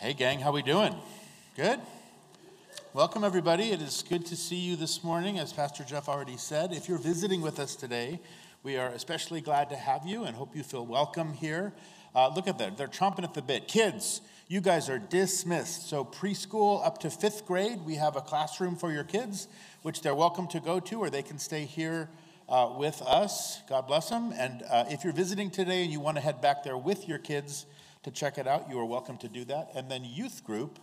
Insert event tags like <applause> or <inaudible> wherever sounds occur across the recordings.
Hey gang, how we doing? Good? Welcome everybody. It is good to see you this morning as Pastor Jeff already said. If you're visiting with us today, we are especially glad to have you and hope you feel welcome here. Uh, look at that. They're chomping at the bit. Kids, you guys are dismissed. So, preschool up to fifth grade, we have a classroom for your kids, which they're welcome to go to, or they can stay here uh, with us. God bless them. And uh, if you're visiting today and you want to head back there with your kids, to check it out, you are welcome to do that. And then youth group,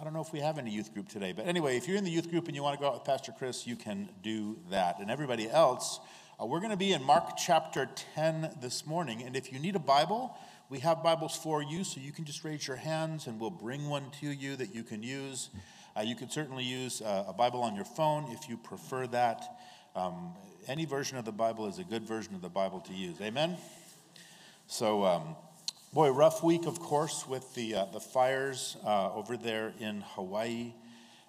I don't know if we have any youth group today, but anyway, if you're in the youth group and you want to go out with Pastor Chris, you can do that. And everybody else, uh, we're going to be in Mark chapter 10 this morning. And if you need a Bible, we have Bibles for you, so you can just raise your hands and we'll bring one to you that you can use. Uh, you can certainly use uh, a Bible on your phone if you prefer that. Um, any version of the Bible is a good version of the Bible to use. Amen? So, um, Boy, rough week, of course, with the, uh, the fires uh, over there in Hawaii.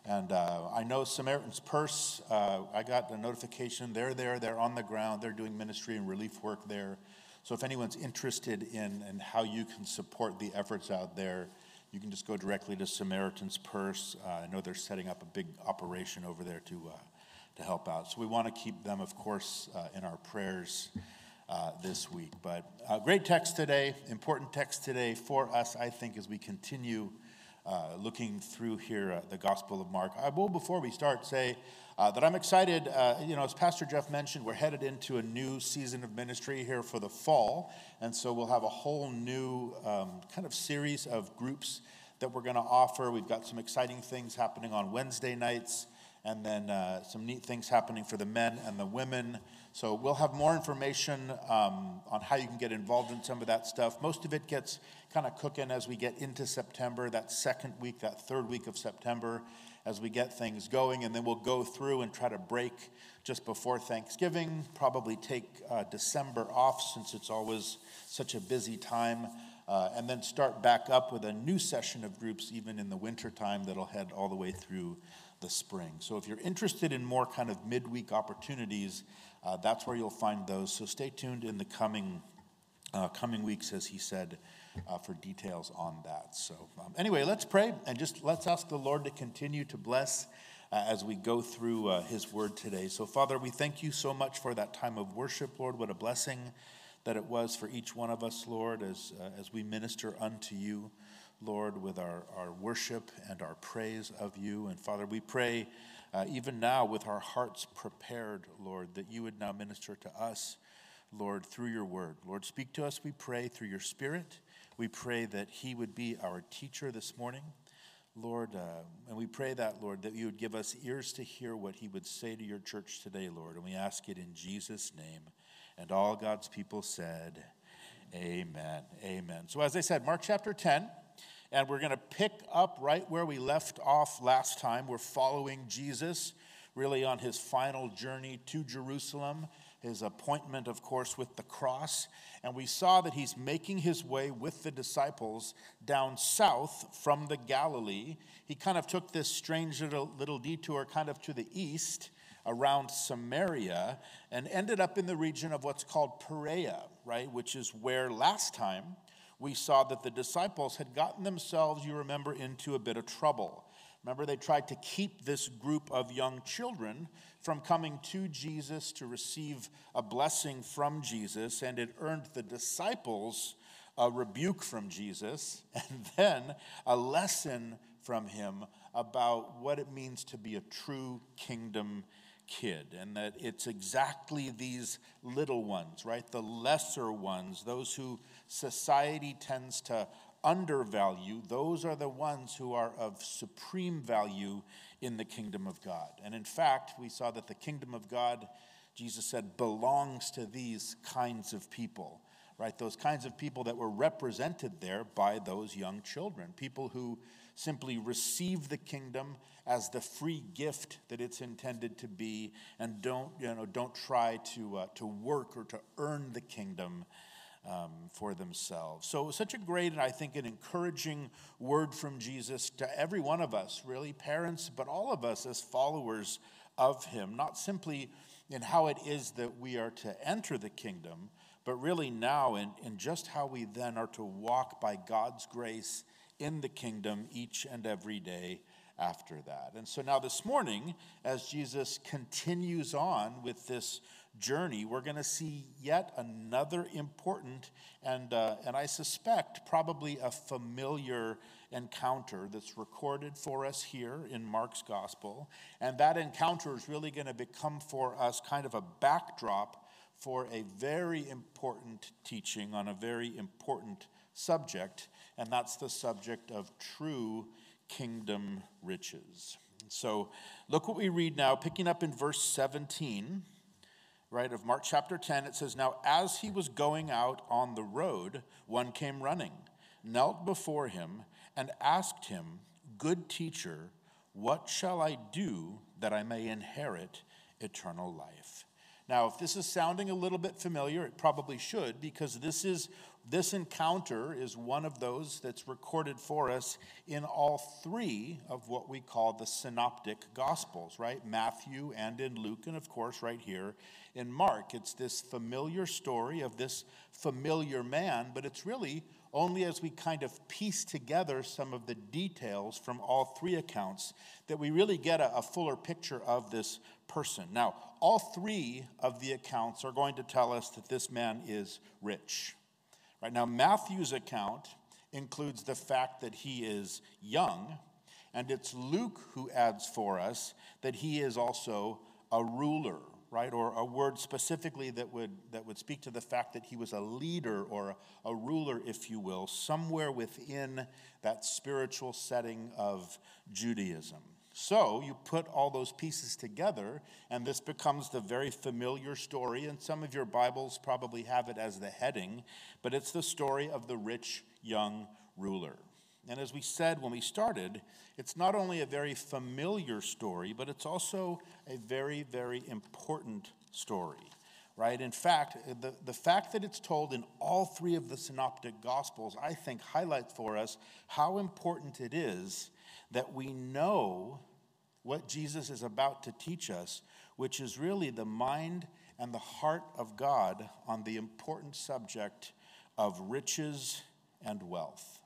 And uh, I know Samaritan's Purse, uh, I got a notification. They're there, they're on the ground, they're doing ministry and relief work there. So if anyone's interested in, in how you can support the efforts out there, you can just go directly to Samaritan's Purse. Uh, I know they're setting up a big operation over there to, uh, to help out. So we want to keep them, of course, in our prayers uh, this week. But uh, great text today, important text today for us, I think, as we continue uh, looking through here the Gospel of Mark. I will, before we start, say uh, that I'm excited. Uh, you know, as Pastor Jeff mentioned, we're headed into a new season of ministry here for the fall. And so we'll have a whole new um, kind of series of groups that we're going to offer. We've got some exciting things happening on Wednesday nights, and then uh, some neat things happening for the men and the women. So we'll have more information um, on how you can get involved in some of that stuff. Most of it gets kind of cooking as we get into September, that second week, that third week of September, as we get things going. And then we'll go through and try to break just before Thanksgiving, probably take uh, December off since it's always such a busy time. Uh, and then start back up with a new session of groups even in the winter time that'll head all the way through the spring. So if you're interested in more kind of midweek opportunities, uh, that's where you'll find those. So stay tuned in the coming, uh, coming weeks, as he said, uh, for details on that. So, um, anyway, let's pray and just let's ask the Lord to continue to bless uh, as we go through uh, his word today. So, Father, we thank you so much for that time of worship, Lord. What a blessing that it was for each one of us, Lord, as, uh, as we minister unto you. Lord, with our, our worship and our praise of you. And Father, we pray uh, even now with our hearts prepared, Lord, that you would now minister to us, Lord, through your word. Lord, speak to us, we pray, through your spirit. We pray that he would be our teacher this morning. Lord, uh, and we pray that, Lord, that you would give us ears to hear what he would say to your church today, Lord. And we ask it in Jesus' name. And all God's people said, Amen. Amen. So, as I said, Mark chapter 10 and we're going to pick up right where we left off last time. We're following Jesus really on his final journey to Jerusalem, his appointment, of course, with the cross. And we saw that he's making his way with the disciples down south from the Galilee. He kind of took this strange little, little detour kind of to the east around Samaria and ended up in the region of what's called Perea, right, which is where last time we saw that the disciples had gotten themselves, you remember, into a bit of trouble. Remember, they tried to keep this group of young children from coming to Jesus to receive a blessing from Jesus, and it earned the disciples a rebuke from Jesus <laughs> and then a lesson from him about what it means to be a true kingdom kid, and that it's exactly these little ones, right? The lesser ones, those who society tends to undervalue, those are the ones who are of supreme value in the kingdom of God. And in fact, we saw that the kingdom of God, Jesus said, belongs to these kinds of people, right? Those kinds of people that were represented there by those young children, people who simply receive the kingdom as the free gift that it's intended to be and don't, you know, don't try to, uh, to work or to earn the kingdom um, for themselves. So, such a great and I think an encouraging word from Jesus to every one of us, really, parents, but all of us as followers of Him, not simply in how it is that we are to enter the kingdom, but really now in, in just how we then are to walk by God's grace in the kingdom each and every day after that. And so now this morning, as Jesus continues on with this journey, we're going to see yet another important and, uh, and I suspect probably a familiar encounter that's recorded for us here in Mark's gospel. And that encounter is really going to become for us kind of a backdrop for a very important teaching on a very important subject, and that's the subject of true kingdom riches. So look what we read now, picking up in verse 17 right, of Mark chapter 10, it says, Now as he was going out on the road, one came running, knelt before him, and asked him, Good teacher, what shall I do that I may inherit eternal life? Now, if this is sounding a little bit familiar, it probably should, because this is this encounter is one of those that's recorded for us in all three of what we call the synoptic gospels, right? Matthew and in Luke, and of course, right here in Mark. It's this familiar story of this familiar man, but it's really only as we kind of piece together some of the details from all three accounts that we really get a, a fuller picture of this person. Now, all three of the accounts are going to tell us that this man is rich. Right now, Matthew's account includes the fact that he is young, and it's Luke who adds for us that he is also a ruler, right? Or a word specifically that would, that would speak to the fact that he was a leader or a, a ruler, if you will, somewhere within that spiritual setting of Judaism. So you put all those pieces together, and this becomes the very familiar story. And some of your Bibles probably have it as the heading, but it's the story of the rich young ruler. And as we said when we started, it's not only a very familiar story, but it's also a very, very important story, right? In fact, the, the fact that it's told in all three of the synoptic gospels, I think, highlights for us how important it is that we know what Jesus is about to teach us, which is really the mind and the heart of God on the important subject of riches and wealth.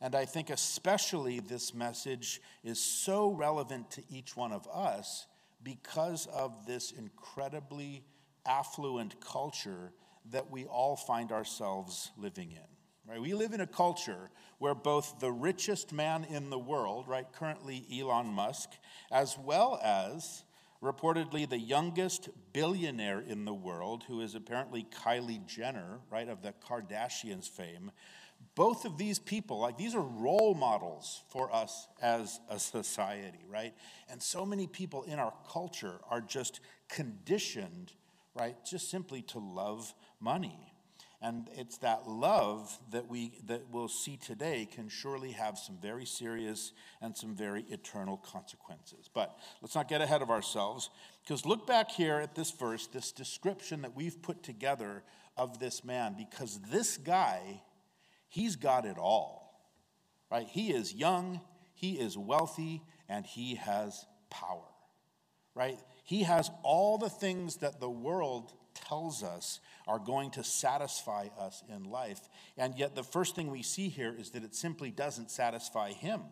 And I think especially this message is so relevant to each one of us because of this incredibly affluent culture that we all find ourselves living in. Right? We live in a culture where both the richest man in the world, right, currently Elon Musk, as well as reportedly the youngest billionaire in the world, who is apparently Kylie Jenner, right, of the Kardashians fame, both of these people, like these are role models for us as a society, right? And so many people in our culture are just conditioned, right, just simply to love money. And it's that love that we that we'll see today can surely have some very serious and some very eternal consequences. But let's not get ahead of ourselves, because look back here at this verse, this description that we've put together of this man, because this guy, he's got it all. Right? He is young, he is wealthy, and he has power. Right? He has all the things that the world tells us are going to satisfy us in life. And yet, the first thing we see here is that it simply doesn't satisfy him.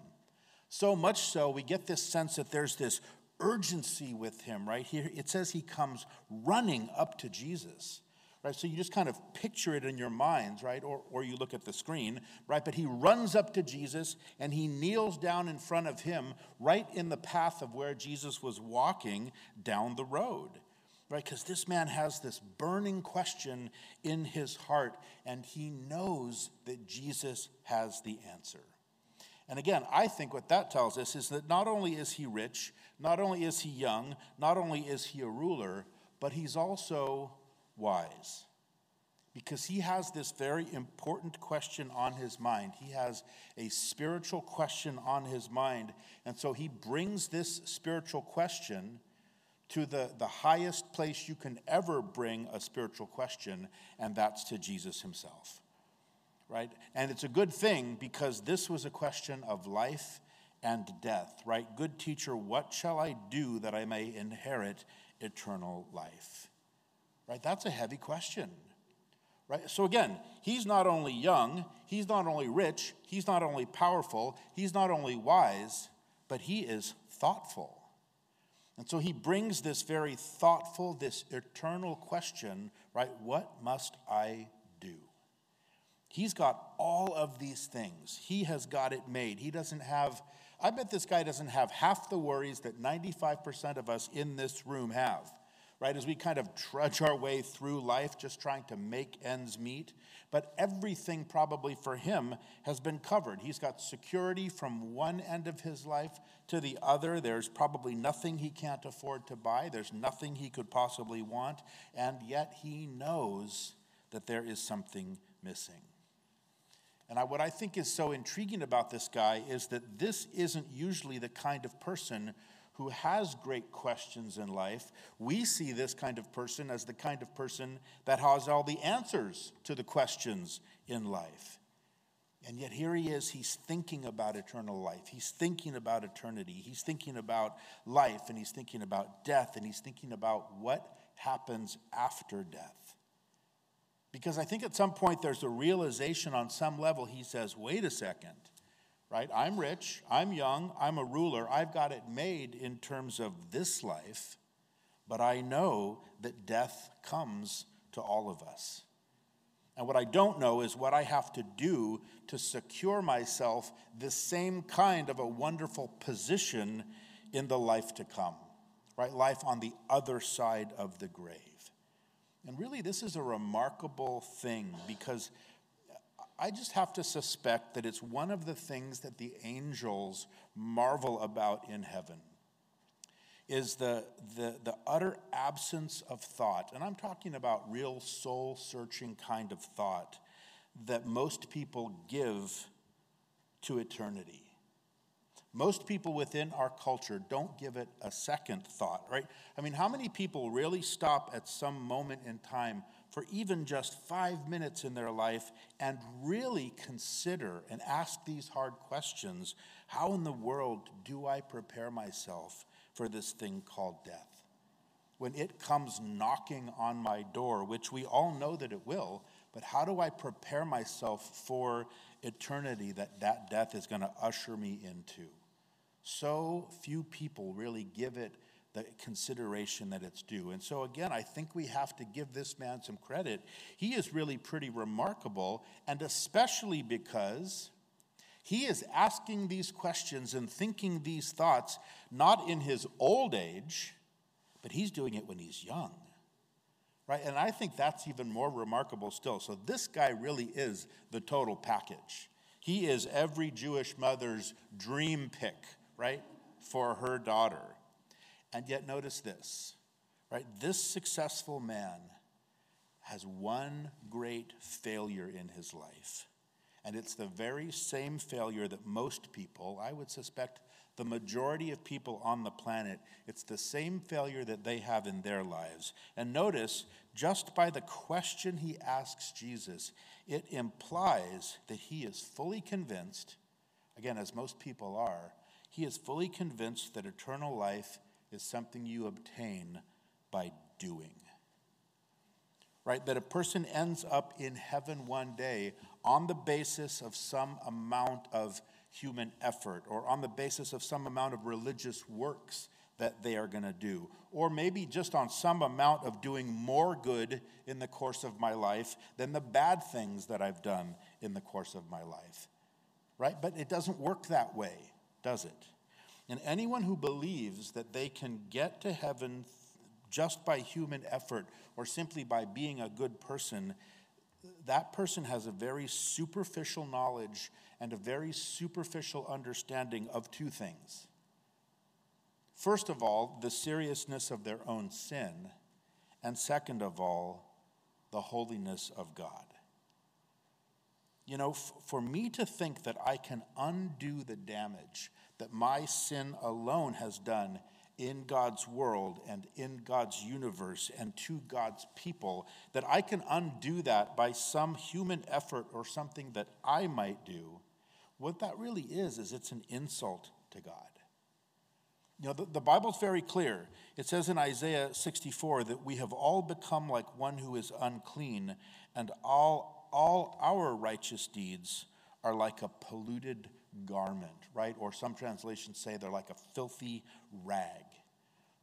So much so, we get this sense that there's this urgency with him, right? Here it says he comes running up to Jesus. Right, so you just kind of picture it in your minds, right? Or, or you look at the screen, right? But he runs up to Jesus and he kneels down in front of him, right in the path of where Jesus was walking down the road right? Because this man has this burning question in his heart, and he knows that Jesus has the answer. And again, I think what that tells us is that not only is he rich, not only is he young, not only is he a ruler, but he's also wise. Because he has this very important question on his mind. He has a spiritual question on his mind. And so he brings this spiritual question to the, the highest place you can ever bring a spiritual question, and that's to Jesus himself. Right? And it's a good thing because this was a question of life and death, right? Good teacher, what shall I do that I may inherit eternal life? Right? That's a heavy question. Right? So again, he's not only young, he's not only rich, he's not only powerful, he's not only wise, but he is thoughtful. And so he brings this very thoughtful, this eternal question, right? What must I do? He's got all of these things. He has got it made. He doesn't have, I bet this guy doesn't have half the worries that 95% of us in this room have right? As we kind of trudge our way through life just trying to make ends meet. But everything probably for him has been covered. He's got security from one end of his life to the other. There's probably nothing he can't afford to buy, there's nothing he could possibly want. And yet he knows that there is something missing. And I, what I think is so intriguing about this guy is that this isn't usually the kind of person who has great questions in life, we see this kind of person as the kind of person that has all the answers to the questions in life. And yet, here he is, he's thinking about eternal life. He's thinking about eternity. He's thinking about life, and he's thinking about death, and he's thinking about what happens after death. Because I think at some point there's a realization on some level, he says, wait a second right? I'm rich, I'm young, I'm a ruler, I've got it made in terms of this life, but I know that death comes to all of us. And what I don't know is what I have to do to secure myself the same kind of a wonderful position in the life to come, right? Life on the other side of the grave. And really, this is a remarkable thing because I just have to suspect that it's one of the things that the angels marvel about in heaven is the, the, the utter absence of thought. And I'm talking about real soul searching kind of thought that most people give to eternity. Most people within our culture don't give it a second thought, right? I mean, how many people really stop at some moment in time for even just five minutes in their life and really consider and ask these hard questions how in the world do I prepare myself for this thing called death? When it comes knocking on my door, which we all know that it will, but how do I prepare myself for eternity that that death is going to usher me into? So few people really give it the consideration that it's due. And so, again, I think we have to give this man some credit. He is really pretty remarkable, and especially because he is asking these questions and thinking these thoughts not in his old age, but he's doing it when he's young. Right? And I think that's even more remarkable still. So, this guy really is the total package. He is every Jewish mother's dream pick, right, for her daughter. And yet, notice this, right? This successful man has one great failure in his life. And it's the very same failure that most people, I would suspect the majority of people on the planet, it's the same failure that they have in their lives. And notice, just by the question he asks Jesus, it implies that he is fully convinced, again, as most people are, he is fully convinced that eternal life is something you obtain by doing. Right? That a person ends up in heaven one day on the basis of some amount of human effort or on the basis of some amount of religious works that they are going to do, or maybe just on some amount of doing more good in the course of my life than the bad things that I've done in the course of my life. Right? But it doesn't work that way, does it? And anyone who believes that they can get to heaven just by human effort or simply by being a good person, that person has a very superficial knowledge and a very superficial understanding of two things. First of all, the seriousness of their own sin, and second of all, the holiness of God. You know, f- for me to think that I can undo the damage that my sin alone has done in God's world and in God's universe and to God's people, that I can undo that by some human effort or something that I might do, what that really is, is it's an insult to God. You know, the, the Bible's very clear. It says in Isaiah 64 that we have all become like one who is unclean, and all, all our righteous deeds are like a polluted garment, right? Or some translations say they're like a filthy rag,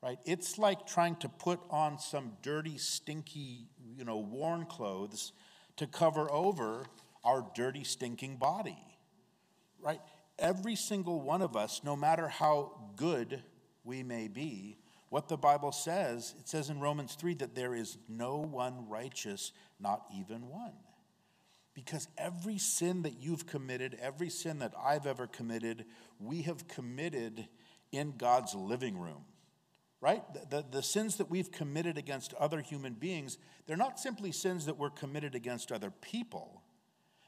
right? It's like trying to put on some dirty, stinky, you know, worn clothes to cover over our dirty, stinking body, right? Every single one of us, no matter how good we may be, what the Bible says, it says in Romans 3 that there is no one righteous, not even one. Because every sin that you've committed, every sin that I've ever committed, we have committed in God's living room. Right? The, the, the, sins that we've committed against other human beings, they're not simply sins that were committed against other people,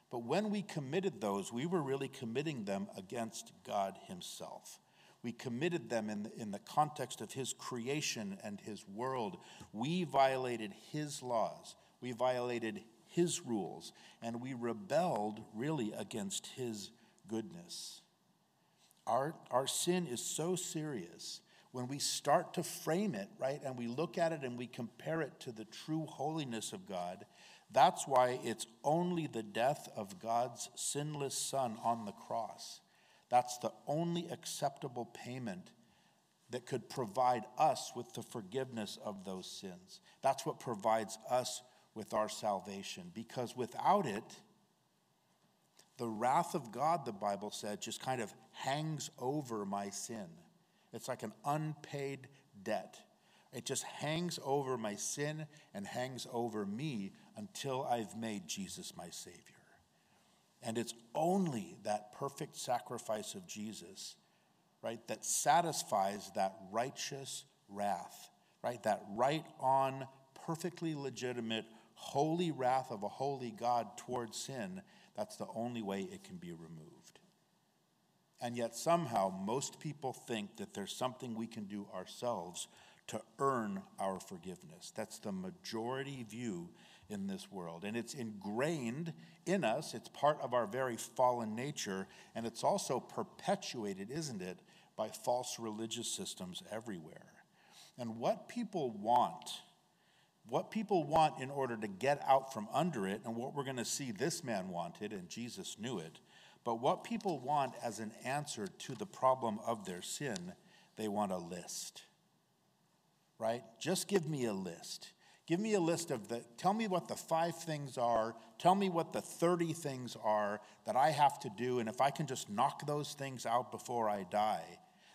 but when we committed those, we were really committing them against God Himself. We committed them in the, in the context of His creation and His world. We violated His laws, we violated His rules, and we rebelled really against His goodness. Our, our sin is so serious when we start to frame it, right, and we look at it and we compare it to the true holiness of God, that's why it's only the death of God's sinless Son on the cross that's the only acceptable payment that could provide us with the forgiveness of those sins. That's what provides us with our salvation. Because without it, the wrath of God, the Bible said, just kind of hangs over my sin. It's like an unpaid debt. It just hangs over my sin and hangs over me until I've made Jesus my Savior. And it's only that perfect sacrifice of Jesus, right, that satisfies that righteous wrath, right, that right on, perfectly legitimate, holy wrath of a holy God towards sin. That's the only way it can be removed. And yet, somehow, most people think that there's something we can do ourselves to earn our forgiveness. That's the majority view in this world. And it's ingrained in us, it's part of our very fallen nature, and it's also perpetuated, isn't it, by false religious systems everywhere. And what people want, what people want in order to get out from under it, and what we're going to see this man wanted, and Jesus knew it, but what people want as an answer to the problem of their sin, they want a list. Right? Just give me a list. Give me a list of the, tell me what the five things are, tell me what the 30 things are that I have to do, and if I can just knock those things out before I die,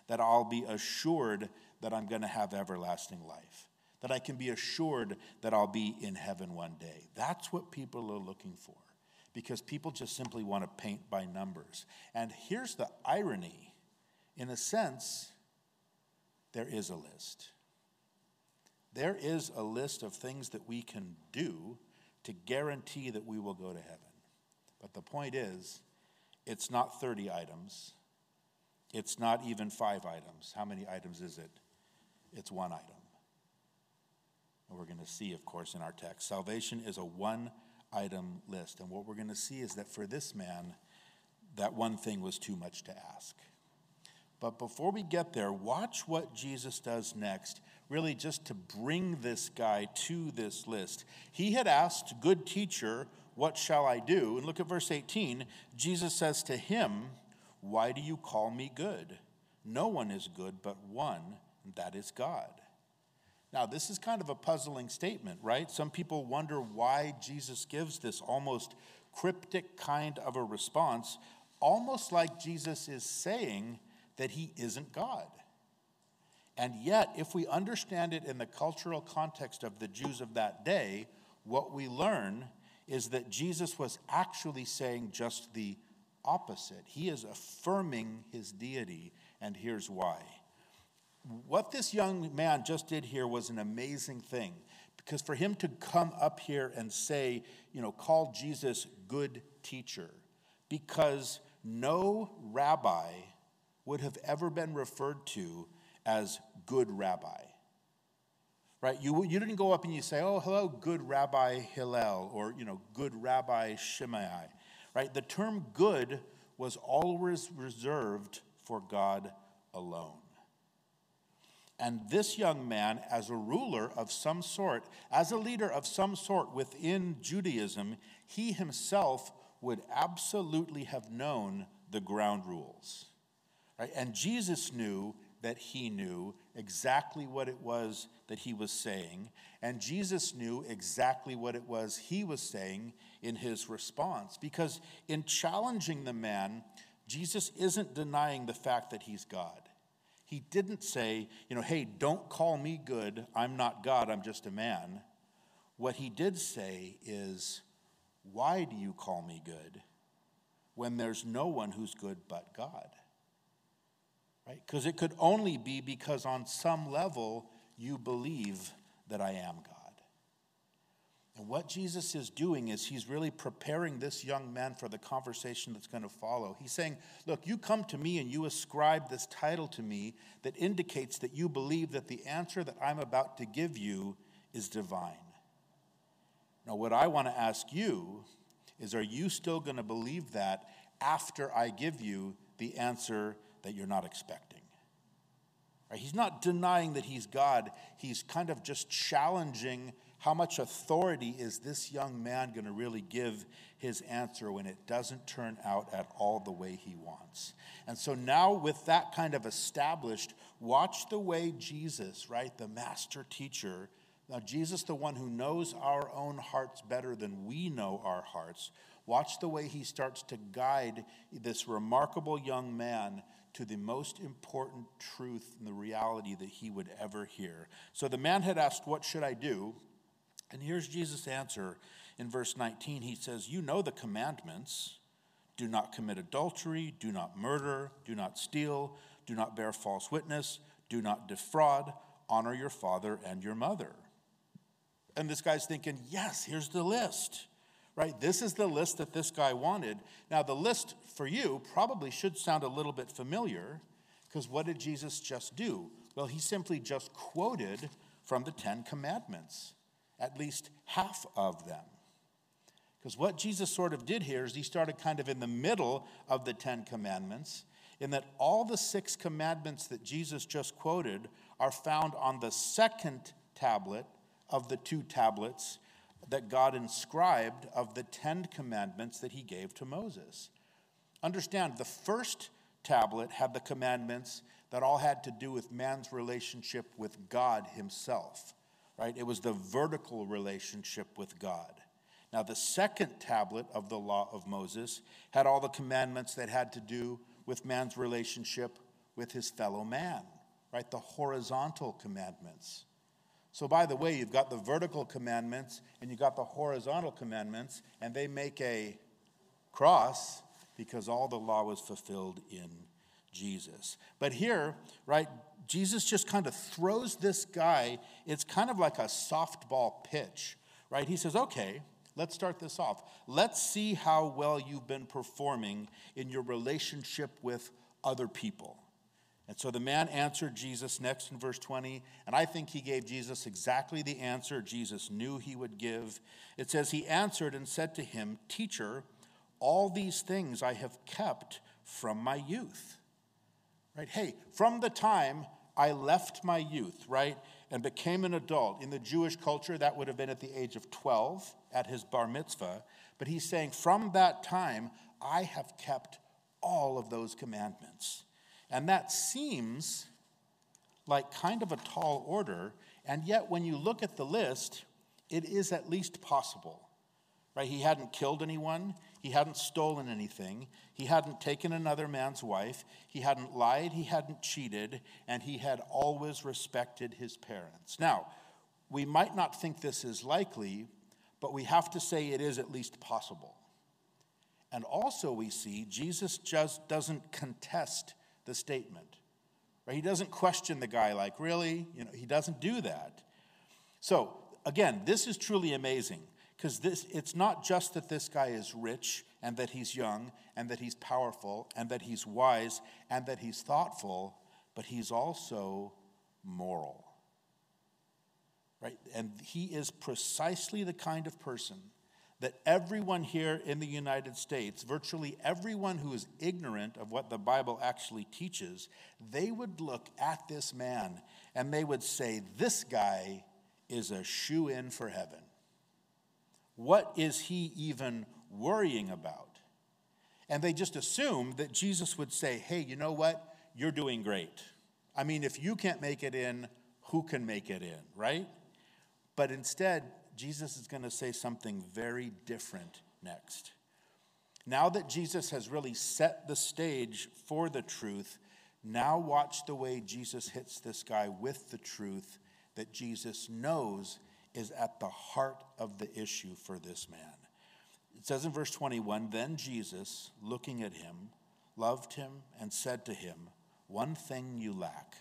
that I'll be assured that I'm going to have everlasting life, that I can be assured that I'll be in heaven one day. That's what people are looking for because people just simply want to paint by numbers. And here's the irony in a sense, there is a list. There is a list of things that we can do to guarantee that we will go to heaven. But the point is, it's not 30 items. It's not even five items. How many items is it? It's one item. And we're going to see, of course, in our text. Salvation is a one item list. And what we're going to see is that for this man, that one thing was too much to ask. But before we get there, watch what Jesus does next really just to bring this guy to this list. He had asked, Good teacher, what shall I do? And look at verse 18. Jesus says to him, Why do you call me good? No one is good but one, and that is God. Now, this is kind of a puzzling statement, right? Some people wonder why Jesus gives this almost cryptic kind of a response, almost like Jesus is saying that he isn't God. And yet, if we understand it in the cultural context of the Jews of that day, what we learn is that Jesus was actually saying just the opposite. He is affirming his deity, and here's why. What this young man just did here was an amazing thing because for him to come up here and say, you know, call Jesus good teacher, because no rabbi would have ever been referred to as good rabbi. Right? You, you didn't go up and you say, oh, hello, good Rabbi Hillel, or, you know, good Rabbi Shammai. Right? The term good was always reserved for God alone. And this young man, as a ruler of some sort, as a leader of some sort within Judaism, he himself would absolutely have known the ground rules. Right? And Jesus knew that he knew exactly what it was that he was saying, and Jesus knew exactly what it was he was saying in his response. Because in challenging the man, Jesus isn't denying the fact that he's God. He didn't say, you know, hey, don't call me good. I'm not God, I'm just a man. What he did say is, why do you call me good when there's no one who's good but God? Right? Because it could only be because on some level you believe that I am God. And what Jesus is doing is he's really preparing this young man for the conversation that's going to follow. He's saying, Look, you come to me and you ascribe this title to me that indicates that you believe that the answer that I'm about to give you is divine. Now, what I want to ask you is are you still going to believe that after I give you the answer that you're not expecting? Right? He's not denying that he's God, he's kind of just challenging how much authority is this young man going to really give his answer when it doesn't turn out at all the way he wants? And so now, with that kind of established, watch the way Jesus, right, the master teacher, now Jesus, the one who knows our own hearts better than we know our hearts, watch the way he starts to guide this remarkable young man to the most important truth and the reality that he would ever hear. So the man had asked, What should I do? And here's Jesus' answer in verse 19. He says, You know the commandments do not commit adultery, do not murder, do not steal, do not bear false witness, do not defraud, honor your father and your mother. And this guy's thinking, Yes, here's the list. Right? This is the list that this guy wanted. Now, the list for you probably should sound a little bit familiar because what did Jesus just do? Well, he simply just quoted from the Ten Commandments at least half of them. Because what Jesus sort of did here is he started kind of in the middle of the Ten Commandments, in that all the six commandments that Jesus just quoted are found on the second tablet of the two tablets that God inscribed of the Ten Commandments that he gave to Moses. Understand, the first tablet had the commandments that all had to do with man's relationship with God himself right? It was the vertical relationship with God. Now, the second tablet of the law of Moses had all the commandments that had to do with man's relationship with his fellow man, right? The horizontal commandments. So, by the way, you've got the vertical commandments and you've got the horizontal commandments, and they make a cross because all the law was fulfilled in Jesus. But here, right, Jesus just kind of throws this guy, it's kind of like a softball pitch, right? He says, okay, let's start this off. Let's see how well you've been performing in your relationship with other people. And so the man answered Jesus next in verse 20, and I think he gave Jesus exactly the answer Jesus knew he would give. It says, He answered and said to him, Teacher, all these things I have kept from my youth. Right? Hey, from the time I left my youth, right, and became an adult. In the Jewish culture, that would have been at the age of 12 at his bar mitzvah. But he's saying, from that time, I have kept all of those commandments. And that seems like kind of a tall order. And yet, when you look at the list, it is at least possible. Right? He hadn't killed anyone. He hadn't stolen anything. He hadn't taken another man's wife. He hadn't lied. He hadn't cheated. And he had always respected his parents. Now, we might not think this is likely, but we have to say it is at least possible. And also, we see Jesus just doesn't contest the statement. Right? He doesn't question the guy like, really? You know, he doesn't do that. So, again, this is truly amazing because this it's not just that this guy is rich and that he's young and that he's powerful and that he's wise and that he's thoughtful but he's also moral right and he is precisely the kind of person that everyone here in the United States, virtually everyone who is ignorant of what the Bible actually teaches, they would look at this man and they would say, This guy is a shoe in for heaven. What is he even worrying about? And they just assume that Jesus would say, Hey, you know what? You're doing great. I mean, if you can't make it in, who can make it in, right? But instead, Jesus is going to say something very different next. Now that Jesus has really set the stage for the truth, now watch the way Jesus hits this guy with the truth that Jesus knows is at the heart of the issue for this man. It says in verse 21 Then Jesus, looking at him, loved him and said to him, One thing you lack.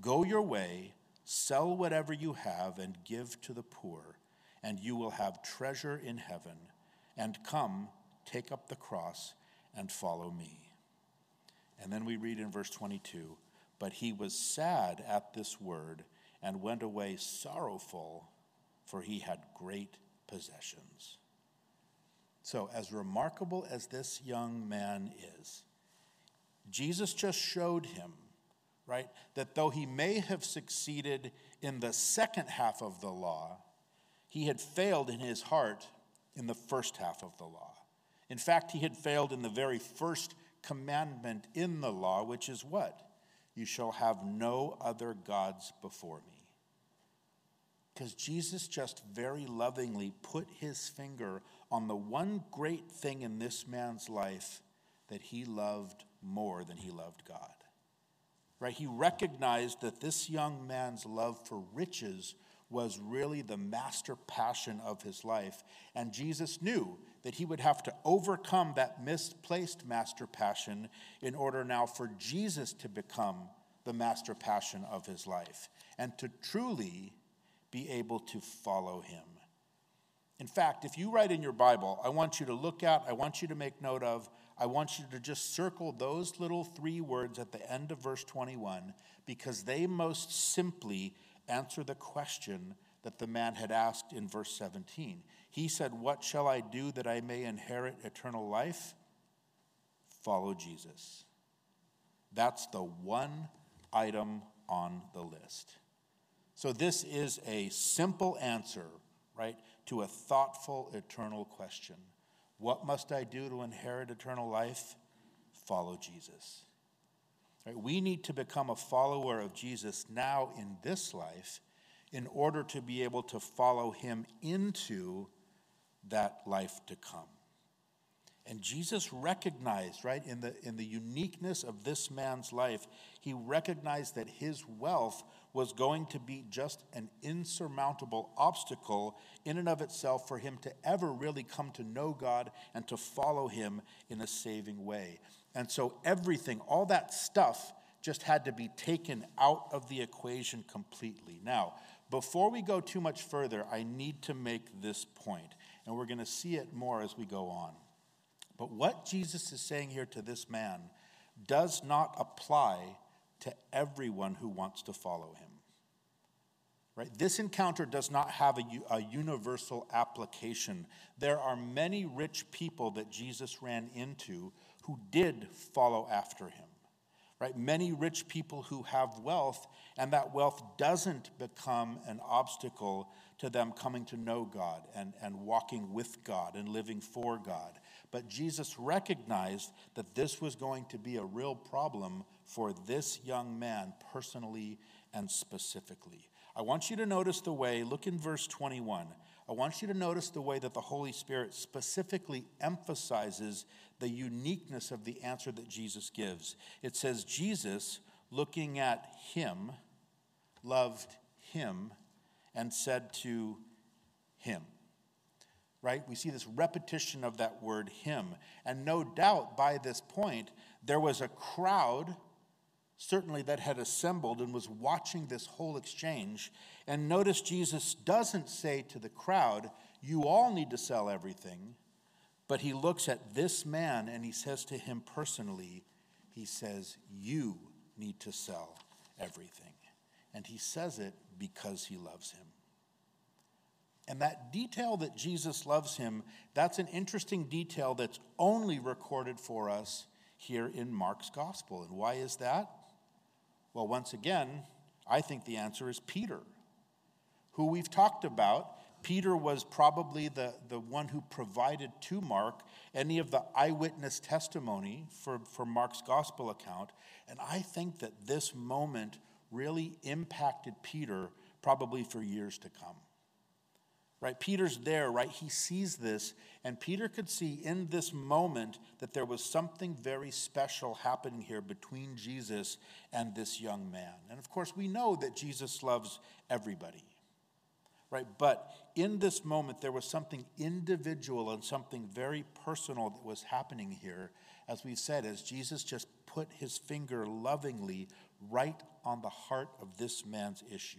Go your way, sell whatever you have, and give to the poor and you will have treasure in heaven. And come, take up the cross, and follow me. And then we read in verse 22 But he was sad at this word and went away sorrowful, for he had great possessions. So, as remarkable as this young man is, Jesus just showed him, right, that though he may have succeeded in the second half of the law, he had failed in his heart in the first half of the law. In fact, he had failed in the very first commandment in the law, which is what? You shall have no other gods before me. Because Jesus just very lovingly put his finger on the one great thing in this man's life that he loved more than he loved God. Right? He recognized that this young man's love for riches was really the master passion of his life. And Jesus knew that he would have to overcome that misplaced master passion in order now for Jesus to become the master passion of his life and to truly be able to follow him. In fact, if you write in your Bible, I want you to look at, I want you to make note of, I want you to just circle those little three words at the end of verse 21 because they most simply answer the question that the man had asked in verse 17. He said, What shall I do that I may inherit eternal life? Follow Jesus. That's the one item on the list. So, this is a simple answer, right, to a thoughtful, eternal question. What must I do to inherit eternal life? Follow Jesus. Right? We need to become a follower of Jesus now in this life in order to be able to follow him into that life to come. And Jesus recognized, right, in the, in the uniqueness of this man's life, he recognized that his wealth was going to be just an insurmountable obstacle in and of itself for him to ever really come to know God and to follow him in a saving way. And so everything, all that stuff, just had to be taken out of the equation completely. Now, before we go too much further, I need to make this point, and we're going to see it more as we go on. But what Jesus is saying here to this man does not apply to everyone who wants to follow him. Right? This encounter does not have a, a, universal application. There are many rich people that Jesus ran into who did follow after him. Right? Many rich people who have wealth, and that wealth doesn't become an obstacle to them coming to know God and, and walking with God and living for God. But Jesus recognized that this was going to be a real problem for this young man personally and specifically. I want you to notice the way, look in verse 21. I want you to notice the way that the Holy Spirit specifically emphasizes the uniqueness of the answer that Jesus gives. It says, Jesus, looking at him, loved him and said to him. Right? We see this repetition of that word him. And no doubt by this point, there was a crowd certainly that had assembled and was watching this whole exchange. And notice Jesus doesn't say to the crowd, You all need to sell everything. But he looks at this man and he says to him personally, He says, You need to sell everything. And he says it because he loves him. And that detail that Jesus loves him, that's an interesting detail that's only recorded for us here in Mark's gospel. And why is that? Well, once again, I think the answer is Peter, who we've talked about. Peter was probably the, the one who provided to Mark any of the eyewitness testimony for, for Mark's gospel account. And I think that this moment really impacted Peter probably for years to come. Right? Peter's there, right? He sees this, and Peter could see in this moment that there was something very special happening here between Jesus and this young man. And of course, we know that Jesus loves everybody. Right? But in this moment, there was something individual and something very personal that was happening here, as we said, as Jesus just put his finger lovingly right on the heart of this man's issue.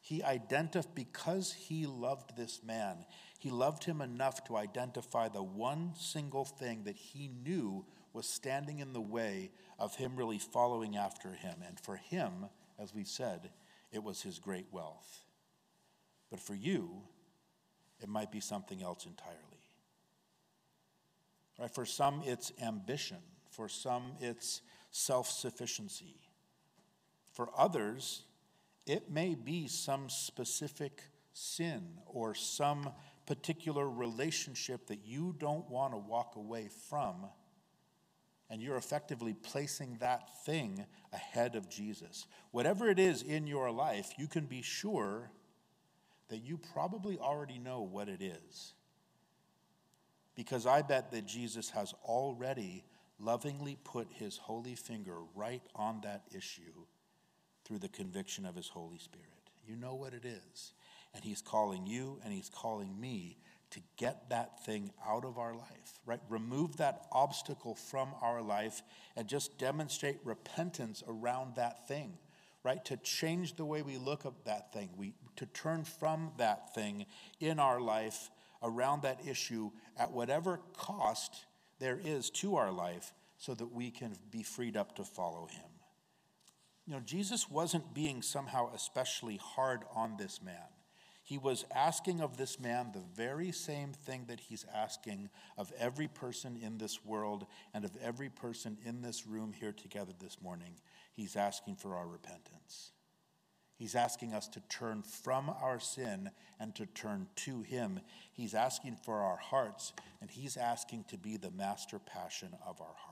He identified, because he loved this man, he loved him enough to identify the one single thing that he knew was standing in the way of him really following after him. And for him, as we said, it was his great wealth. But for you, it might be something else entirely. Right? For some, it's ambition. For some, it's self sufficiency. For others, it may be some specific sin or some particular relationship that you don't want to walk away from, and you're effectively placing that thing ahead of Jesus. Whatever it is in your life, you can be sure that you probably already know what it is. Because I bet that Jesus has already lovingly put his holy finger right on that issue through the conviction of his Holy Spirit. You know what it is. And he's calling you and he's calling me to get that thing out of our life, right? Remove that obstacle from our life and just demonstrate repentance around that thing, right? To change the way we look at that thing, we, to turn from that thing in our life around that issue at whatever cost there is to our life so that we can be freed up to follow him. You know, Jesus wasn't being somehow especially hard on this man. He was asking of this man the very same thing that he's asking of every person in this world and of every person in this room here together this morning. He's asking for our repentance. He's asking us to turn from our sin and to turn to Him. He's asking for our hearts, and He's asking to be the master passion of our hearts.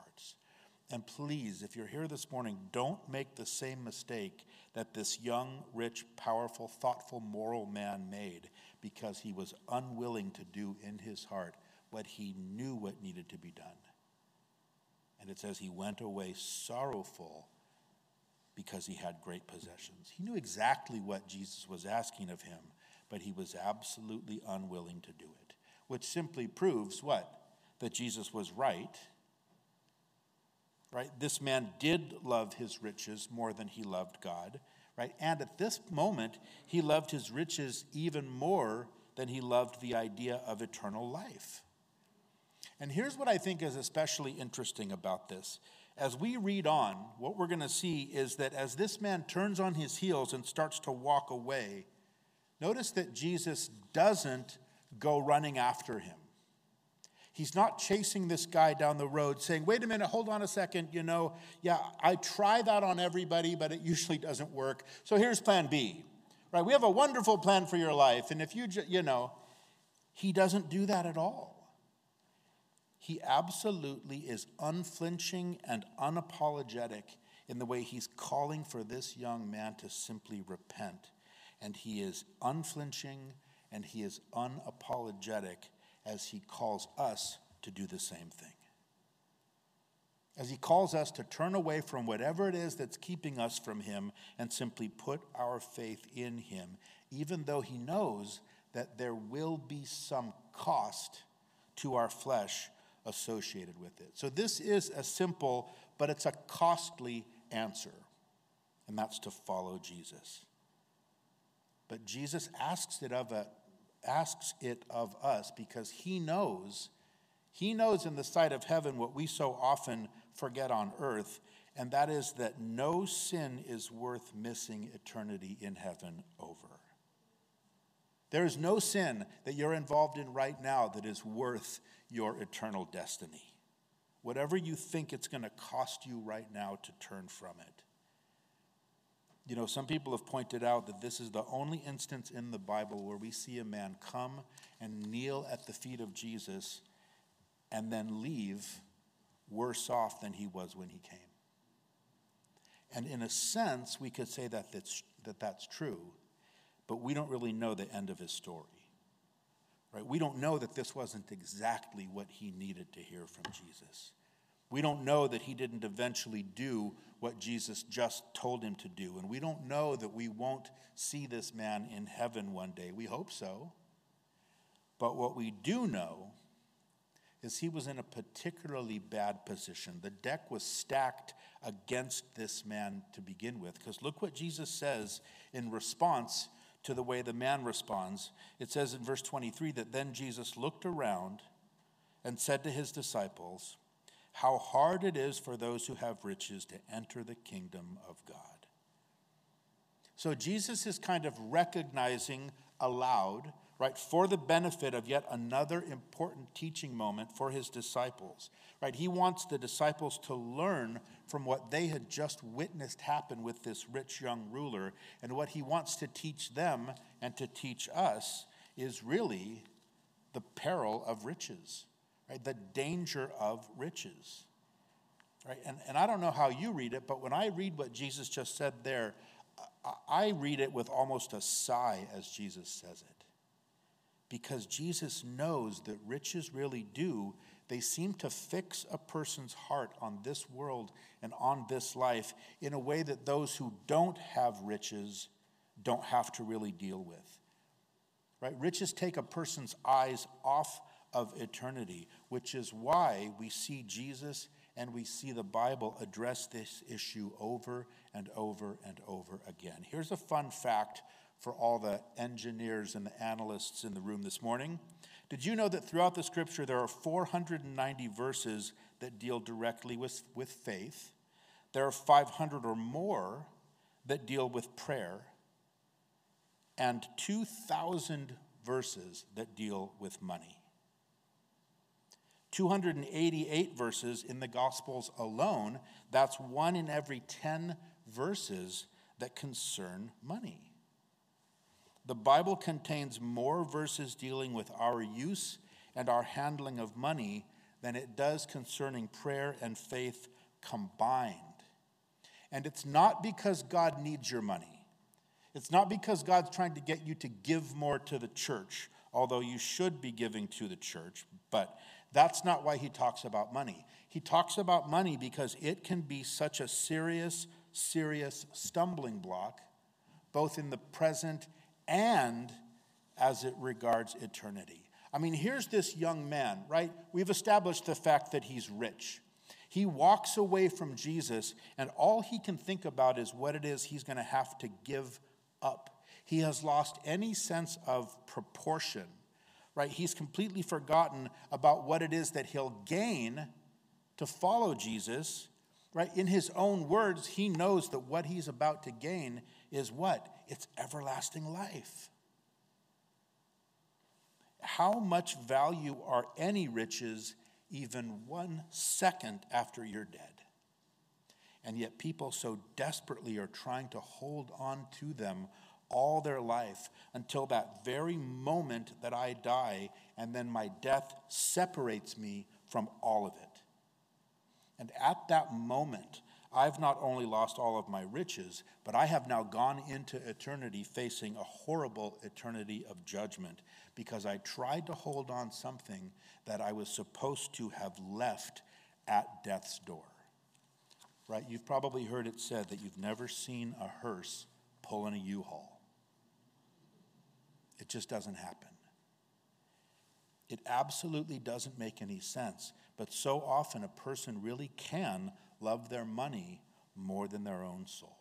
And please, if you're here this morning, don't make the same mistake that this young, rich, powerful, thoughtful, moral man made because he was unwilling to do in his heart what he knew what needed to be done. And it says he went away sorrowful because he had great possessions. He knew exactly what Jesus was asking of him, but he was absolutely unwilling to do it, which simply proves what? That Jesus was right right? This man did love his riches more than he loved God, right? And at this moment, he loved his riches even more than he loved the idea of eternal life. And here's what I think is especially interesting about this. As we read on, what we're going to see is that as this man turns on his heels and starts to walk away, notice that Jesus doesn't go running after him. He's not chasing this guy down the road saying, wait a minute, hold on a second, you know, yeah, I try that on everybody, but it usually doesn't work. So here's plan B, right? We have a wonderful plan for your life. And if you, you know, he doesn't do that at all. He absolutely is unflinching and unapologetic in the way he's calling for this young man to simply repent. And he is unflinching and he is unapologetic as he calls us to do the same thing. As he calls us to turn away from whatever it is that's keeping us from him and simply put our faith in him, even though he knows that there will be some cost to our flesh associated with it. So, this is a simple, but it's a costly answer, and that's to follow Jesus. But Jesus asks it of a asks it of us because he knows, he knows in the sight of heaven what we so often forget on earth, and that is that no sin is worth missing eternity in heaven over. There is no sin that you're involved in right now that is worth your eternal destiny. Whatever you think it's going to cost you right now to turn from it. You know, some people have pointed out that this is the only instance in the Bible where we see a man come and kneel at the feet of Jesus and then leave worse off than he was when he came. And in a sense, we could say that that's, that that's true, but we don't really know the end of his story. Right? We don't know that this wasn't exactly what he needed to hear from Jesus. We don't know that he didn't eventually do what Jesus just told him to do. And we don't know that we won't see this man in heaven one day. We hope so. But what we do know is he was in a particularly bad position. The deck was stacked against this man to begin with. Because look what Jesus says in response to the way the man responds. It says in verse 23 that then Jesus looked around and said to his disciples, How hard it is for those who have riches to enter the kingdom of God. So Jesus is kind of recognizing aloud right, for the benefit of yet another important teaching moment for his disciples, right? He wants the disciples to learn from what they had just witnessed happen with this rich young ruler. And what he wants to teach them and to teach us is really the peril of riches, right? The danger of riches. Right? And, and I don't know how you read it, but when I read what Jesus just said there, I read it with almost a sigh as Jesus says it because Jesus knows that riches really do. They seem to fix a person's heart on this world and on this life in a way that those who don't have riches don't have to really deal with. Right? Riches take a person's eyes off of eternity, which is why we see Jesus and we see the Bible address this issue over and over and over again. Here's a fun fact for all the engineers and the analysts in the room this morning. Did you know that throughout the scripture there are 490 verses that deal directly with, with faith? There are 500 or more that deal with prayer, and 2,000 verses that deal with money. 288 verses in the Gospels alone, that's one in every 10 verses that concern money. The Bible contains more verses dealing with our use and our handling of money than it does concerning prayer and faith combined. And it's not because God needs your money. It's not because God's trying to get you to give more to the church, although you should be giving to the church, but that's not why he talks about money. He talks about money because it can be such a serious, serious stumbling block, both in the present and as it regards eternity. I mean, here's this young man, right? We've established the fact that he's rich. He walks away from Jesus, and all he can think about is what it is he's going to have to give up. He has lost any sense of proportion, right? He's completely forgotten about what it is that he'll gain to follow Jesus, right? In his own words, he knows that what he's about to gain is what? It's everlasting life. How much value are any riches even one second after you're dead? And yet, people so desperately are trying to hold on to them all their life until that very moment that I die, and then my death separates me from all of it. And at that moment, I've not only lost all of my riches, but I have now gone into eternity facing a horrible eternity of judgment because I tried to hold on something that I was supposed to have left at death's door. Right? You've probably heard it said that you've never seen a hearse pulling a U haul. It just doesn't happen. It absolutely doesn't make any sense. But so often a person really can love their money more than their own soul.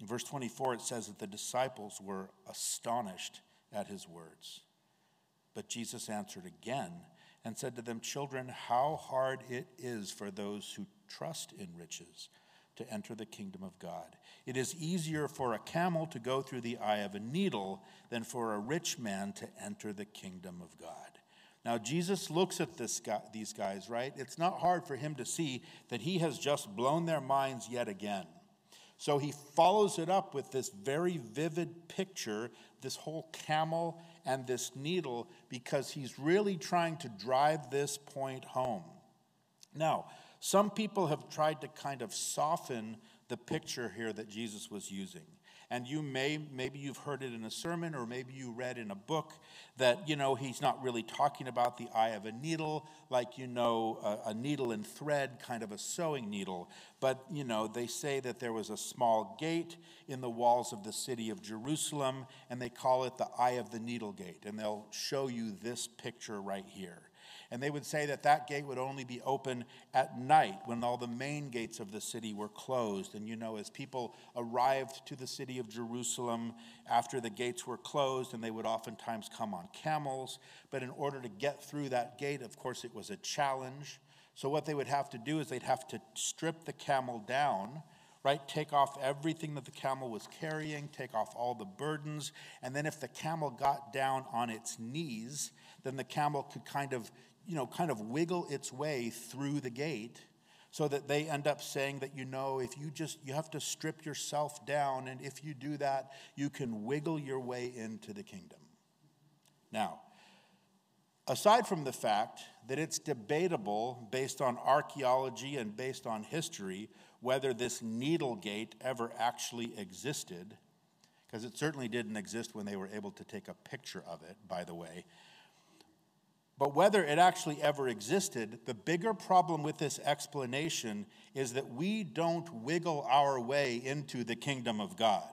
In verse 24, it says that the disciples were astonished at his words. But Jesus answered again and said to them, Children, how hard it is for those who trust in riches to enter the kingdom of God. It is easier for a camel to go through the eye of a needle than for a rich man to enter the kingdom of God. Now, Jesus looks at this guy, these guys, right? It's not hard for him to see that he has just blown their minds yet again. So he follows it up with this very vivid picture, this whole camel and this needle, because he's really trying to drive this point home. Now, some people have tried to kind of soften the picture here that Jesus was using. And you may, maybe you've heard it in a sermon or maybe you read in a book that, you know, he's not really talking about the eye of a needle, like, you know, a, a needle and thread, kind of a sewing needle. But, you know, they say that there was a small gate in the walls of the city of Jerusalem, and they call it the eye of the needle gate. And they'll show you this picture right here. And they would say that that gate would only be open at night when all the main gates of the city were closed. And you know, as people arrived to the city of Jerusalem after the gates were closed, and they would oftentimes come on camels. But in order to get through that gate, of course, it was a challenge. So what they would have to do is they'd have to strip the camel down right? Take off everything that the camel was carrying, take off all the burdens. And then if the camel got down on its knees, then the camel could kind of you know, kind of wiggle its way through the gate so that they end up saying that you know if you just you have to strip yourself down and if you do that you can wiggle your way into the kingdom. Now aside from the fact that it's debatable based on archaeology and based on history whether this needle gate ever actually existed because it certainly didn't exist when they were able to take a picture of it by the way but whether it actually ever existed, the bigger problem with this explanation is that we don't wiggle our way into the kingdom of God.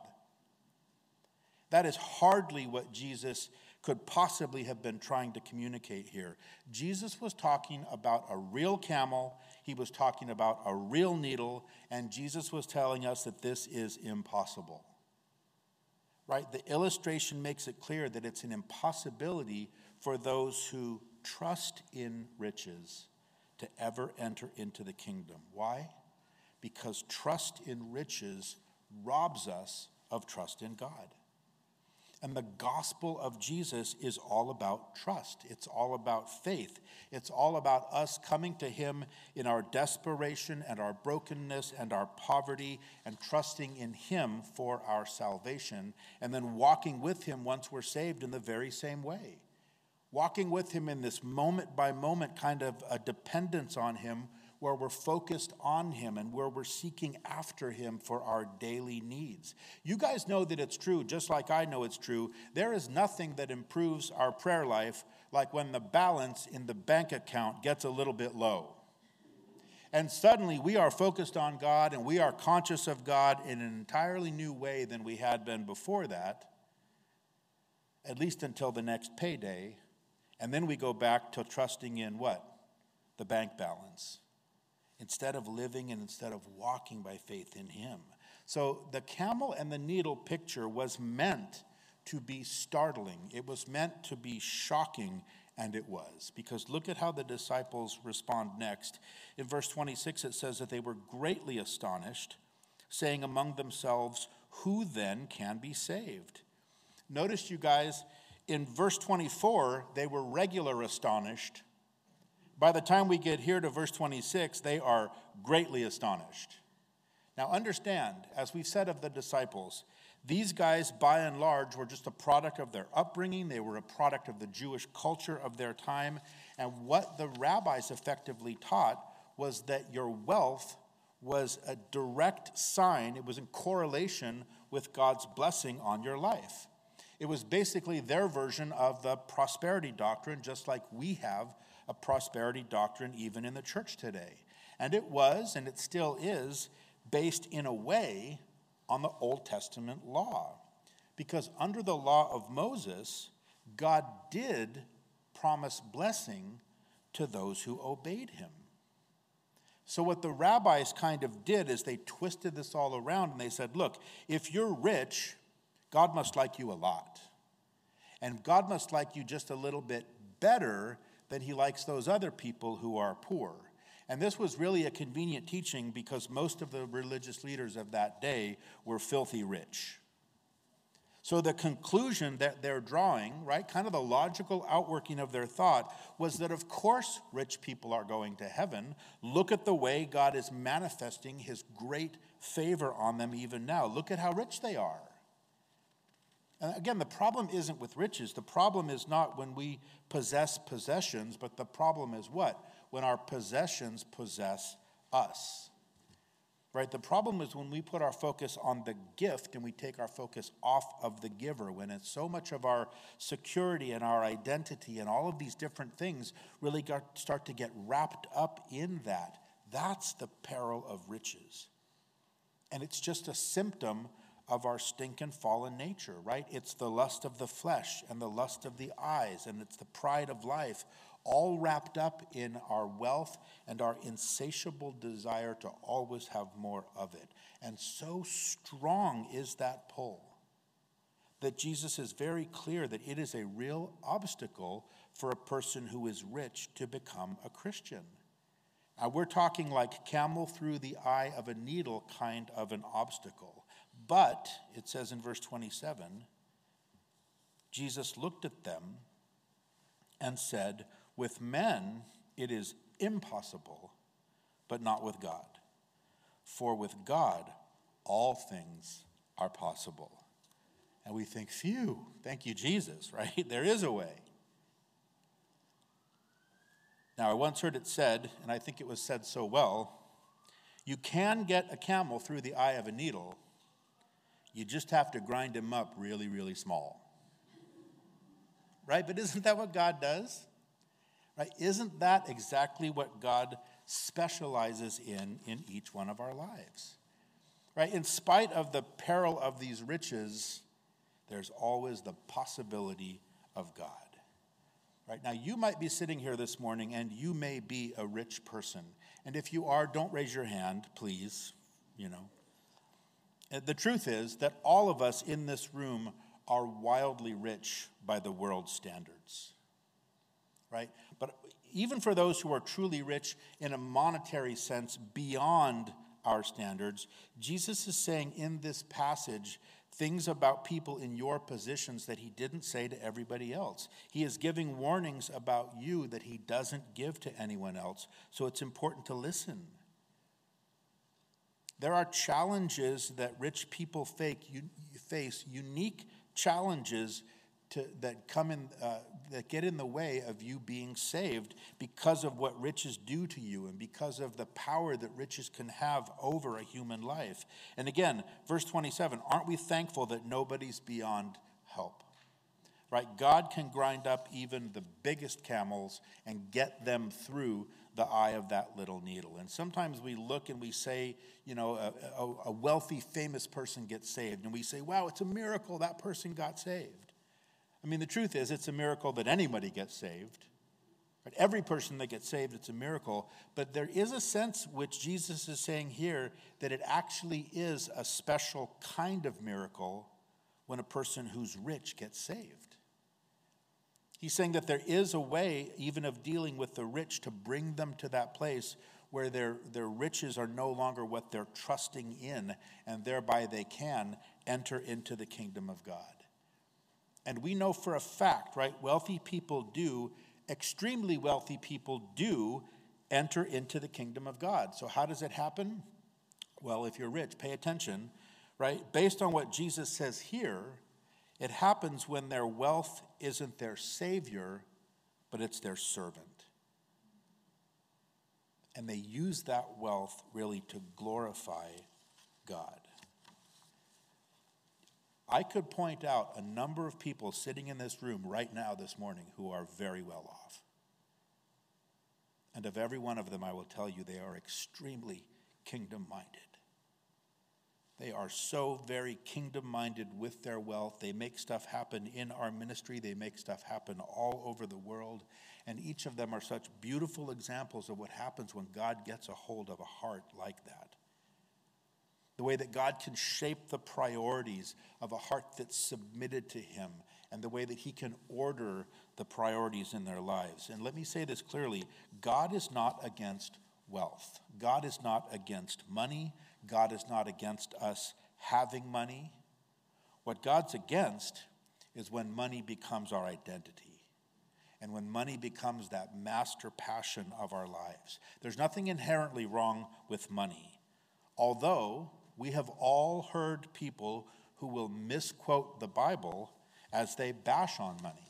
That is hardly what Jesus could possibly have been trying to communicate here. Jesus was talking about a real camel, he was talking about a real needle, and Jesus was telling us that this is impossible. Right? The illustration makes it clear that it's an impossibility for those who trust in riches to ever enter into the kingdom. Why? Because trust in riches robs us of trust in God. And the gospel of Jesus is all about trust. It's all about faith. It's all about us coming to Him in our desperation and our brokenness and our poverty and trusting in Him for our salvation, and then walking with Him once we're saved in the very same way walking with Him in this moment by moment kind of a dependence on Him where we're focused on Him and where we're seeking after Him for our daily needs. You guys know that it's true, just like I know it's true. There is nothing that improves our prayer life like when the balance in the bank account gets a little bit low. And suddenly we are focused on God and we are conscious of God in an entirely new way than we had been before that, at least until the next payday and then we go back to trusting in what? The bank balance. Instead of living and instead of walking by faith in Him. So the camel and the needle picture was meant to be startling, it was meant to be shocking, and it was. Because look at how the disciples respond next. In verse 26, it says that they were greatly astonished, saying among themselves, Who then can be saved? Notice, you guys, in verse 24, they were regular astonished. By the time we get here to verse 26, they are greatly astonished. Now, understand, as we've said of the disciples, these guys, by and large, were just a product of their upbringing. They were a product of the Jewish culture of their time. And what the rabbis effectively taught was that your wealth was a direct sign, it was in correlation with God's blessing on your life. It was basically their version of the prosperity doctrine, just like we have a prosperity doctrine even in the church today. And it was, and it still is, based in a way on the Old Testament law. Because under the law of Moses, God did promise blessing to those who obeyed him. So, what the rabbis kind of did is they twisted this all around and they said, look, if you're rich, God must like you a lot. And God must like you just a little bit better than he likes those other people who are poor. And this was really a convenient teaching because most of the religious leaders of that day were filthy rich. So the conclusion that they're drawing, right, kind of the logical outworking of their thought, was that of course rich people are going to heaven. Look at the way God is manifesting his great favor on them even now. Look at how rich they are. And again, the problem isn't with riches. The problem is not when we possess possessions, but the problem is what? When our possessions possess us right? The problem is when we put our focus on the gift and we take our focus off of the giver, when it's so much of our security and our identity and all of these different things really got, start to get wrapped up in that. That's the peril of riches. And it's just a symptom of our stinking fallen nature, right? It's the lust of the flesh and the lust of the eyes, and it's the pride of life, all wrapped up in our wealth and our insatiable desire to always have more of it. And so strong is that pull that Jesus is very clear that it is a real obstacle for a person who is rich to become a Christian. Now, we're talking like camel through the eye of a needle kind of an obstacle. But, it says in verse 27, Jesus looked at them and said, with men, it is impossible, but not with God. For with God, all things are possible. And we think, phew, thank you, Jesus, <laughs> right? There is a way. Now, I once heard it said, and I think it was said so well you can get a camel through the eye of a needle, you just have to grind him up really, really small. Right? But isn't that what God does? Right? Isn't that exactly what God specializes in in each one of our lives? Right? In spite of the peril of these riches, there's always the possibility of God. Right? Now, you might be sitting here this morning and you may be a rich person. And if you are, don't raise your hand, please. You know. The truth is that all of us in this room are wildly rich by the world's standards right? But even for those who are truly rich in a monetary sense beyond our standards, Jesus is saying in this passage things about people in your positions that he didn't say to everybody else. He is giving warnings about you that he doesn't give to anyone else. So it's important to listen. There are challenges that rich people face, unique challenges to, that come in, uh, that get in the way of you being saved because of what riches do to you and because of the power that riches can have over a human life. And again, verse 27 aren't we thankful that nobody's beyond help? Right? God can grind up even the biggest camels and get them through the eye of that little needle. And sometimes we look and we say, you know, a, a, a wealthy, famous person gets saved, and we say, wow, it's a miracle that person got saved. I mean, the truth is, it's a miracle that anybody gets saved. Right? Every person that gets saved, it's a miracle. But there is a sense which Jesus is saying here that it actually is a special kind of miracle when a person who's rich gets saved. He's saying that there is a way, even of dealing with the rich, to bring them to that place where their, their riches are no longer what they're trusting in, and thereby they can enter into the kingdom of God. And we know for a fact, right, wealthy people do, extremely wealthy people do enter into the kingdom of God. So, how does it happen? Well, if you're rich, pay attention, right? Based on what Jesus says here, it happens when their wealth isn't their savior, but it's their servant. And they use that wealth really to glorify God. I could point out a number of people sitting in this room right now this morning who are very well off. And of every one of them, I will tell you they are extremely kingdom minded. They are so very kingdom minded with their wealth. They make stuff happen in our ministry, they make stuff happen all over the world. And each of them are such beautiful examples of what happens when God gets a hold of a heart like that the way that God can shape the priorities of a heart that's submitted to Him, and the way that He can order the priorities in their lives. And let me say this clearly God is not against wealth. God is not against money. God is not against us having money. What God's against is when money becomes our identity and when money becomes that master passion of our lives. There's nothing inherently wrong with money, although we have all heard people who will misquote the Bible as they bash on money.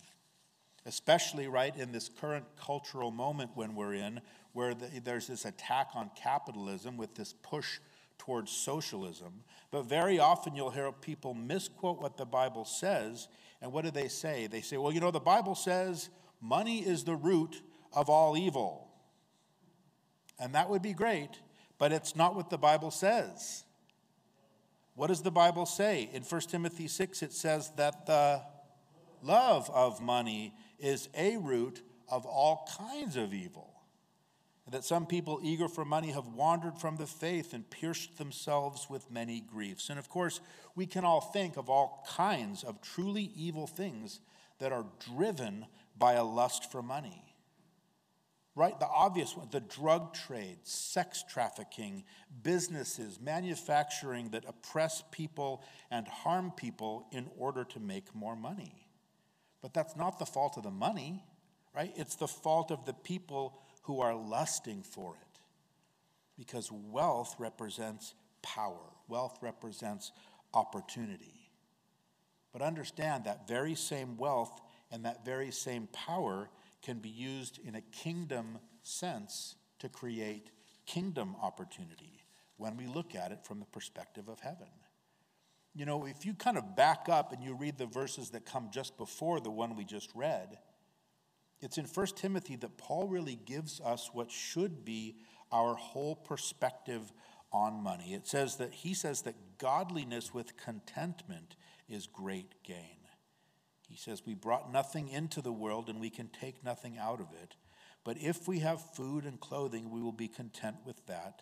Especially right in this current cultural moment when we're in, where the, there's this attack on capitalism with this push towards socialism. But very often you'll hear people misquote what the Bible says. And what do they say? They say, well, you know, the Bible says money is the root of all evil. And that would be great, but it's not what the Bible says. What does the Bible say? In 1 Timothy 6, it says that the love of money is a root of all kinds of evil and that some people eager for money have wandered from the faith and pierced themselves with many griefs. And of course, we can all think of all kinds of truly evil things that are driven by a lust for money. Right? The obvious one the drug trade, sex trafficking, businesses, manufacturing that oppress people and harm people in order to make more money. But that's not the fault of the money, right? It's the fault of the people who are lusting for it. Because wealth represents power, wealth represents opportunity. But understand that very same wealth and that very same power can be used in a kingdom sense to create kingdom opportunity when we look at it from the perspective of heaven. You know, if you kind of back up and you read the verses that come just before the one we just read, it's in 1 Timothy that Paul really gives us what should be our whole perspective on money. It says that he says that godliness with contentment is great gain. He says, We brought nothing into the world and we can take nothing out of it. But if we have food and clothing, we will be content with that.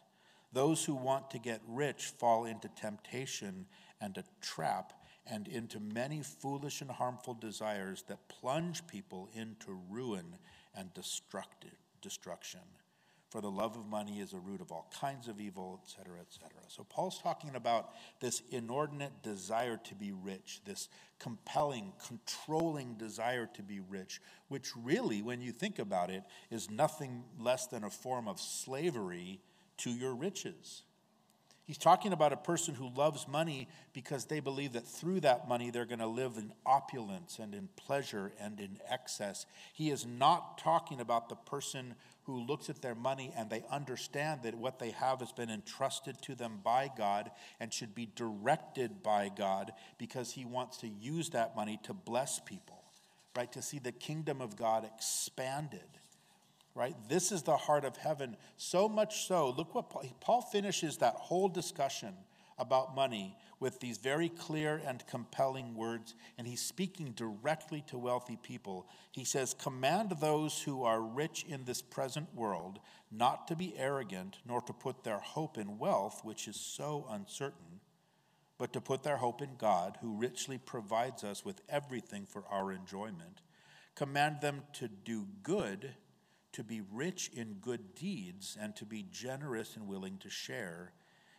Those who want to get rich fall into temptation and a trap and into many foolish and harmful desires that plunge people into ruin and destruction. For the love of money is a root of all kinds of evil, etc., etc. So Paul's talking about this inordinate desire to be rich, this compelling, controlling desire to be rich, which really, when you think about it, is nothing less than a form of slavery to your riches. He's talking about a person who loves money because they believe that through that money they're going to live in opulence and in pleasure and in excess. He is not talking about the person who looks at their money and they understand that what they have has been entrusted to them by God and should be directed by God because he wants to use that money to bless people, right? To see the kingdom of God expanded right? This is the heart of heaven. So much so, look what Paul, Paul finishes that whole discussion about money with these very clear and compelling words, and he's speaking directly to wealthy people. He says, Command those who are rich in this present world not to be arrogant, nor to put their hope in wealth, which is so uncertain, but to put their hope in God, who richly provides us with everything for our enjoyment. Command them to do good to be rich in good deeds and to be generous and willing to share.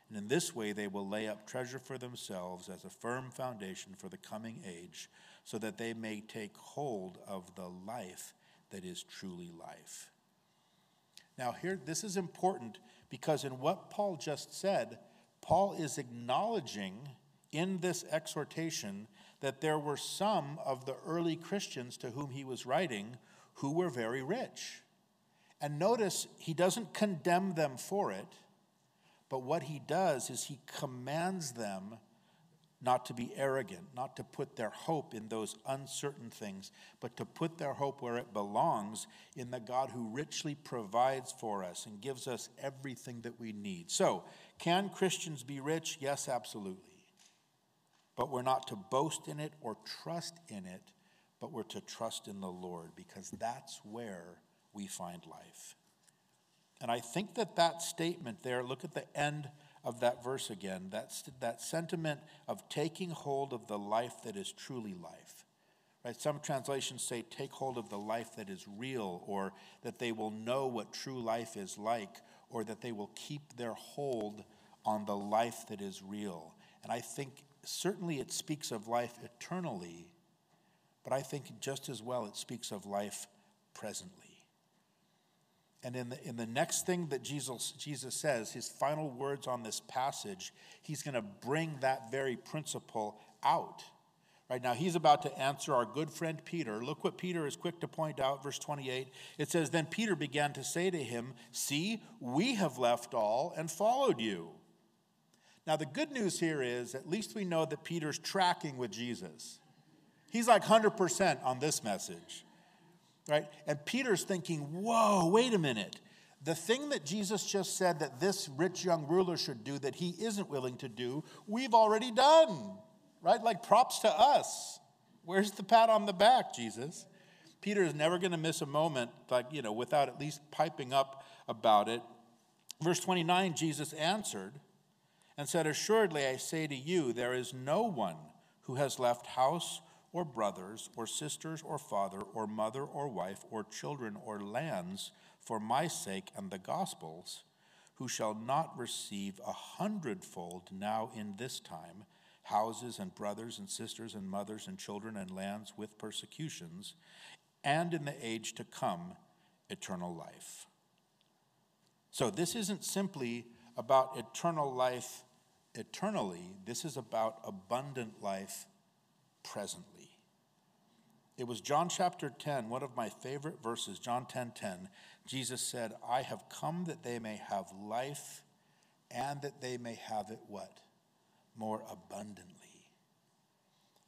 And in this way, they will lay up treasure for themselves as a firm foundation for the coming age, so that they may take hold of the life that is truly life. Now, here, this is important because in what Paul just said, Paul is acknowledging in this exhortation that there were some of the early Christians to whom he was writing who were very rich. And notice, he doesn't condemn them for it, but what he does is he commands them not to be arrogant, not to put their hope in those uncertain things, but to put their hope where it belongs in the God who richly provides for us and gives us everything that we need. So, can Christians be rich? Yes, absolutely. But we're not to boast in it or trust in it, but we're to trust in the Lord because that's where we find life. And I think that that statement there, look at the end of that verse again, that's that sentiment of taking hold of the life that is truly life. Right? Some translations say, take hold of the life that is real, or that they will know what true life is like, or that they will keep their hold on the life that is real. And I think certainly it speaks of life eternally, but I think just as well it speaks of life presently. And in the, in the next thing that Jesus, Jesus says, his final words on this passage, he's going to bring that very principle out. Right now, he's about to answer our good friend Peter. Look what Peter is quick to point out, verse 28. It says, Then Peter began to say to him, See, we have left all and followed you. Now, the good news here is at least we know that Peter's tracking with Jesus. He's like 100% on this message, right? And Peter's thinking, Whoa, wait a minute. The thing that Jesus just said that this rich young ruler should do that he isn't willing to do, we've already done right? Like props to us. Where's the pat on the back, Jesus? Peter is never going to miss a moment, like, you know, without at least piping up about it. Verse 29 Jesus answered and said, Assuredly, I say to you, there is no one who has left house or brothers or sisters or father or mother or wife or children or lands for my sake and the gospel's who shall not receive a hundredfold now in this time houses and brothers and sisters and mothers and children and lands with persecutions, and in the age to come, eternal life. So, this isn't simply about eternal life eternally, this is about abundant life presently. It was John chapter 10, one of my favorite verses, John 10 10. Jesus said, I have come that they may have life and that they may have it what? more abundantly.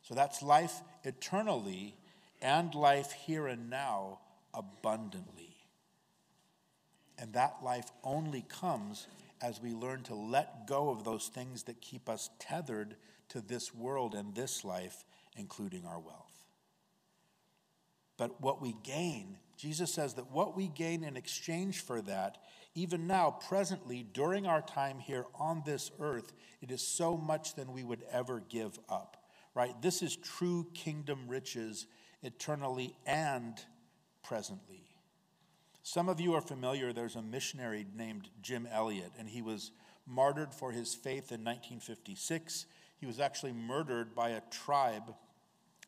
So that's life eternally and life here and now abundantly. And that life only comes as we learn to let go of those things that keep us tethered to this world and this life, including our wealth. But what we gain, Jesus says that what we gain in exchange for that even now, presently, during our time here on this earth, it is so much than we would ever give up, right? This is true kingdom riches eternally and presently. Some of you are familiar, there's a missionary named Jim Elliot, and he was martyred for his faith in 1956. He was actually murdered by a tribe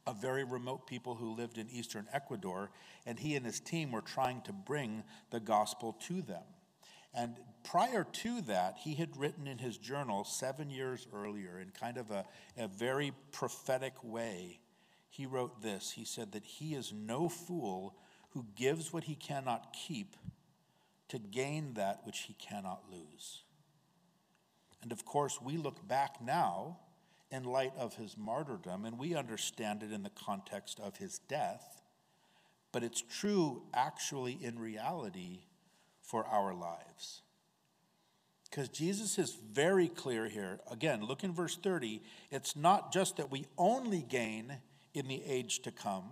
of very remote people who lived in eastern Ecuador, and he and his team were trying to bring the gospel to them. And prior to that, he had written in his journal seven years earlier, in kind of a, a very prophetic way, he wrote this. He said that he is no fool who gives what he cannot keep to gain that which he cannot lose. And of course, we look back now in light of his martyrdom, and we understand it in the context of his death. But it's true, actually, in reality, for our lives. Because Jesus is very clear here. Again, look in verse 30. It's not just that we only gain in the age to come,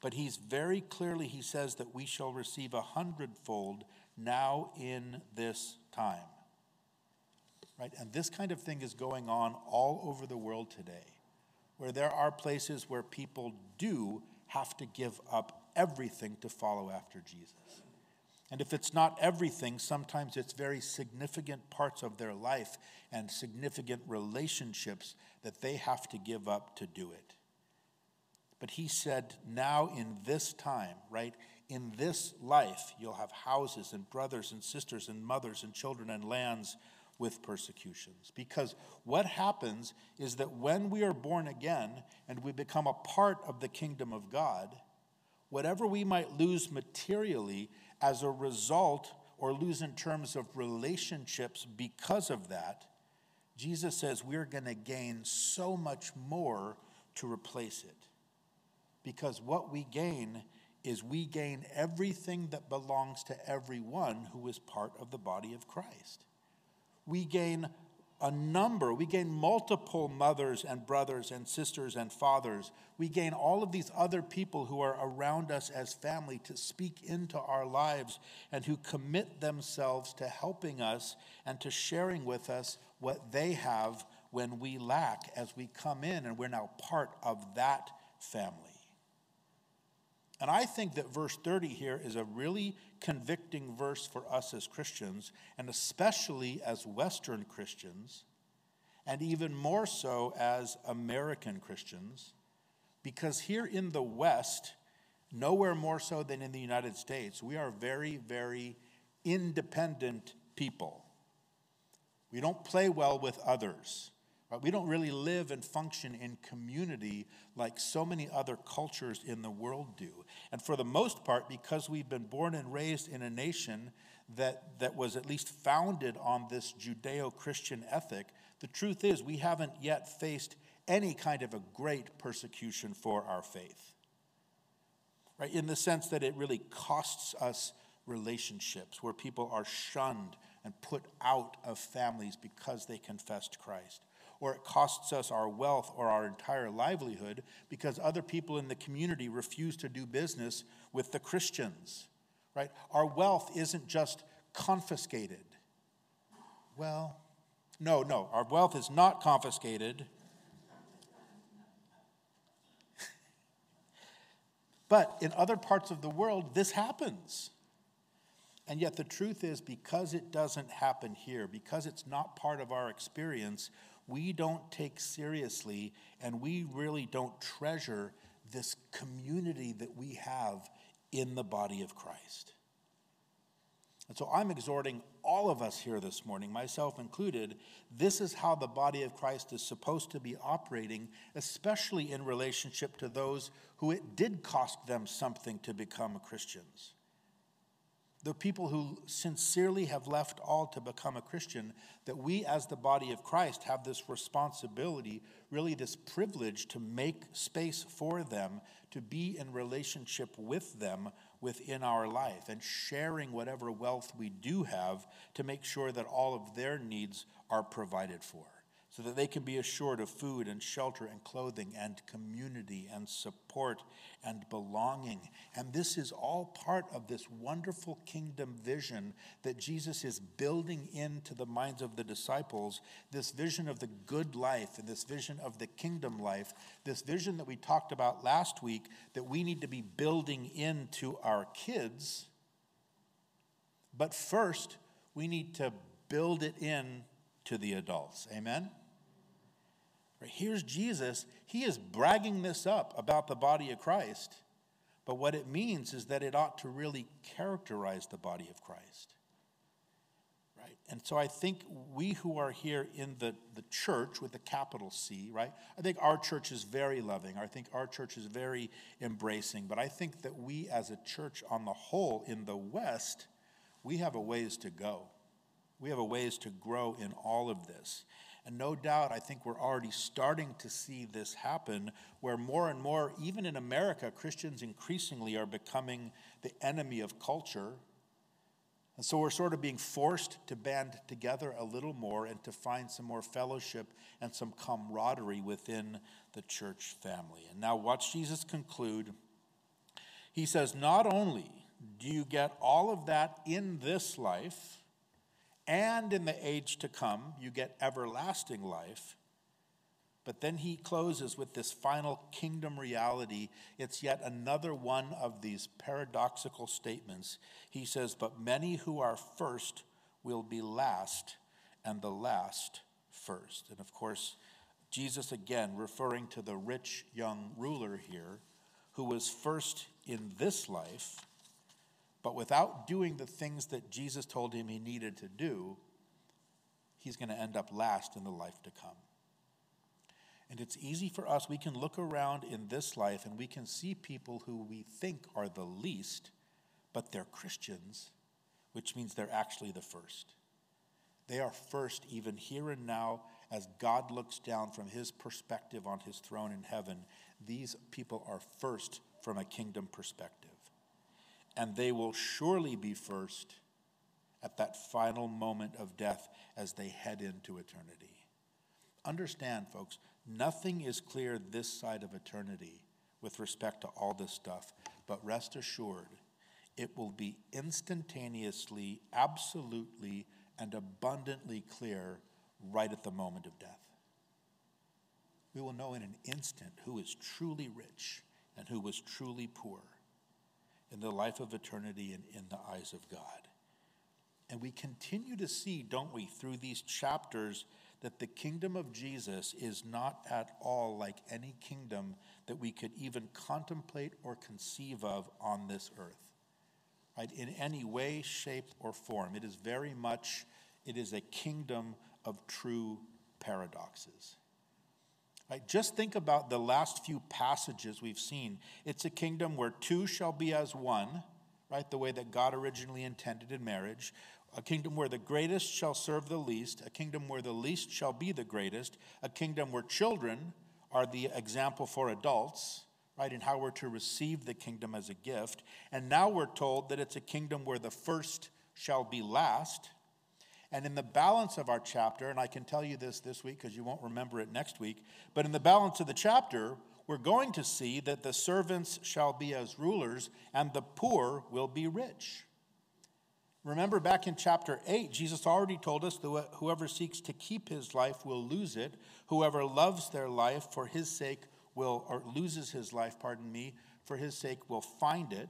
but he's very clearly, he says that we shall receive a hundredfold now in this time. Right? And this kind of thing is going on all over the world today, where there are places where people do have to give up everything to follow after Jesus. And if it's not everything, sometimes it's very significant parts of their life and significant relationships that they have to give up to do it. But he said, now in this time, right? In this life, you'll have houses and brothers and sisters and mothers and children and lands with persecutions. Because what happens is that when we are born again and we become a part of the kingdom of God, whatever we might lose materially as a result or lose in terms of relationships because of that, Jesus says we're going to gain so much more to replace it. Because what we gain is we gain everything that belongs to everyone who is part of the body of Christ. We gain a number, we gain multiple mothers and brothers and sisters and fathers. We gain all of these other people who are around us as family to speak into our lives and who commit themselves to helping us and to sharing with us what they have when we lack as we come in and we're now part of that family. And I think that verse 30 here is a really convicting verse for us as Christians, and especially as Western Christians, and even more so as American Christians, because here in the West, nowhere more so than in the United States, we are very, very independent people. We don't play well with others. Right? We don't really live and function in community like so many other cultures in the world do. And for the most part, because we've been born and raised in a nation that, that was at least founded on this Judeo Christian ethic, the truth is we haven't yet faced any kind of a great persecution for our faith. Right? In the sense that it really costs us relationships where people are shunned and put out of families because they confessed Christ or it costs us our wealth or our entire livelihood because other people in the community refuse to do business with the Christians, right? Our wealth isn't just confiscated. Well, no, no, our wealth is not confiscated. <laughs> but in other parts of the world, this happens. And yet, the truth is, because it doesn't happen here, because it's not part of our experience, we don't take seriously and we really don't treasure this community that we have in the body of Christ. And so I'm exhorting all of us here this morning, myself included, this is how the body of Christ is supposed to be operating, especially in relationship to those who it did cost them something to become Christians the people who sincerely have left all to become a Christian, that we as the body of Christ have this responsibility, really this privilege to make space for them, to be in relationship with them within our life, and sharing whatever wealth we do have to make sure that all of their needs are provided for so that they can be assured of food and shelter and clothing and community and support and belonging. And this is all part of this wonderful kingdom vision that Jesus is building into the minds of the disciples this vision of the good life and this vision of the kingdom life, this vision that we talked about last week that we need to be building into our kids. But first, we need to build it in to the adults. Amen? Here's Jesus. He is bragging this up about the body of Christ. But what it means is that it ought to really characterize the body of Christ. Right? And so I think we who are here in the, the church with the capital C, right? I think our church is very loving. I think our church is very embracing. But I think that we as a church on the whole in the West, we have a ways to go. We have a ways to grow in all of this. And no doubt, I think we're already starting to see this happen where more and more, even in America, Christians increasingly are becoming the enemy of culture. And so we're sort of being forced to band together a little more and to find some more fellowship and some camaraderie within the church family. And now, watch Jesus conclude. He says, Not only do you get all of that in this life, and in the age to come, you get everlasting life. But then he closes with this final kingdom reality. It's yet another one of these paradoxical statements. He says, But many who are first will be last, and the last first. And of course, Jesus again referring to the rich young ruler here, who was first in this life but without doing the things that Jesus told him he needed to do, he's going to end up last in the life to come. And it's easy for us, we can look around in this life and we can see people who we think are the least, but they're Christians, which means they're actually the first. They are first, even here and now, as God looks down from his perspective on his throne in heaven. These people are first from a kingdom perspective and they will surely be first at that final moment of death as they head into eternity. Understand, folks, nothing is clear this side of eternity with respect to all this stuff, but rest assured, it will be instantaneously, absolutely, and abundantly clear right at the moment of death. We will know in an instant who is truly rich and who was truly poor in the life of eternity and in the eyes of God. And we continue to see, don't we, through these chapters, that the kingdom of Jesus is not at all like any kingdom that we could even contemplate or conceive of on this earth. Right? In any way, shape, or form. It is very much, it is a kingdom of true paradoxes. Right? Just think about the last few passages we've seen. It's a kingdom where two shall be as one, right? The way that God originally intended in marriage. A kingdom where the greatest shall serve the least, a kingdom where the least shall be the greatest, a kingdom where children are the example for adults, right? And how we're to receive the kingdom as a gift. And now we're told that it's a kingdom where the first shall be last and in the balance of our chapter, and I can tell you this this week because you won't remember it next week, but in the balance of the chapter, we're going to see that the servants shall be as rulers and the poor will be rich. Remember back in chapter 8, Jesus already told us that whoever seeks to keep his life will lose it. Whoever loves their life for his sake will, or loses his life, pardon me, for his sake will find it.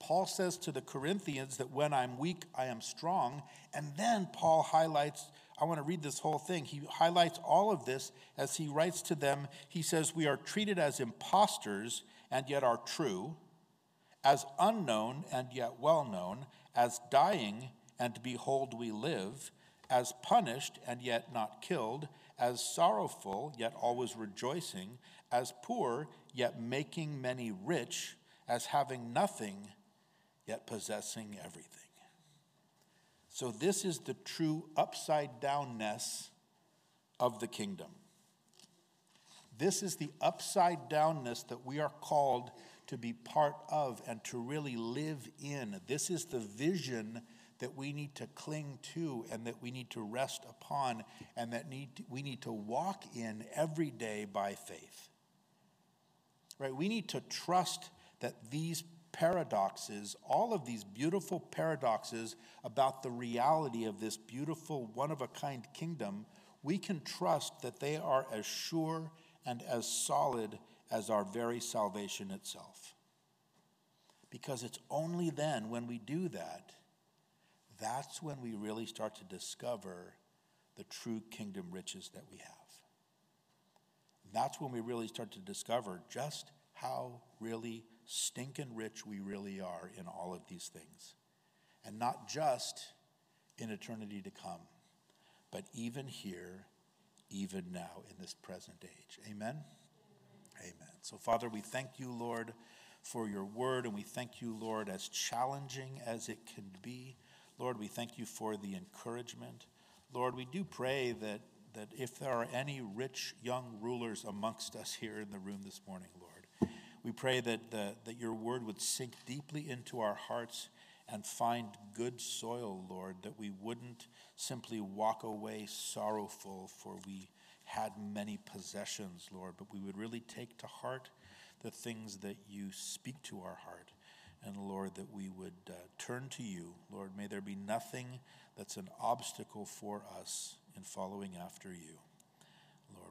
Paul says to the Corinthians that when I'm weak, I am strong. And then Paul highlights, I want to read this whole thing. He highlights all of this as he writes to them. He says, We are treated as impostors and yet are true, as unknown and yet well known, as dying and behold we live, as punished and yet not killed, as sorrowful yet always rejoicing, as poor yet making many rich, as having nothing yet possessing everything. So, this is the true upside downness of the kingdom. This is the upside downness that we are called to be part of and to really live in. This is the vision that we need to cling to and that we need to rest upon and that need we need to walk in every day by faith. Right? We need to trust that these paradoxes, all of these beautiful paradoxes about the reality of this beautiful, one of a kind kingdom, we can trust that they are as sure and as solid as our very salvation itself. Because it's only then when we do that, that's when we really start to discover the true kingdom riches that we have. That's when we really start to discover just how really stinking rich we really are in all of these things. And not just in eternity to come, but even here, even now in this present age. Amen? Amen. So, Father, we thank you, Lord, for your word, and we thank you, Lord, as challenging as it can be. Lord, we thank you for the encouragement. Lord, we do pray that, that if there are any rich young rulers amongst us here in the room this morning, Lord, we pray that, the, that your word would sink deeply into our hearts and find good soil, Lord, that we wouldn't simply walk away sorrowful for we had many possessions, Lord, but we would really take to heart the things that you speak to our heart. And Lord, that we would uh, turn to you. Lord, may there be nothing that's an obstacle for us in following after you.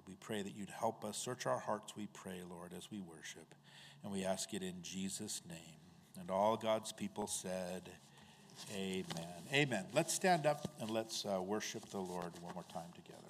We pray that you'd help us. Search our hearts, we pray, Lord, as we worship. And we ask it in Jesus' name. And all God's people said, Amen. Amen. Let's stand up and let's uh, worship the Lord one more time together.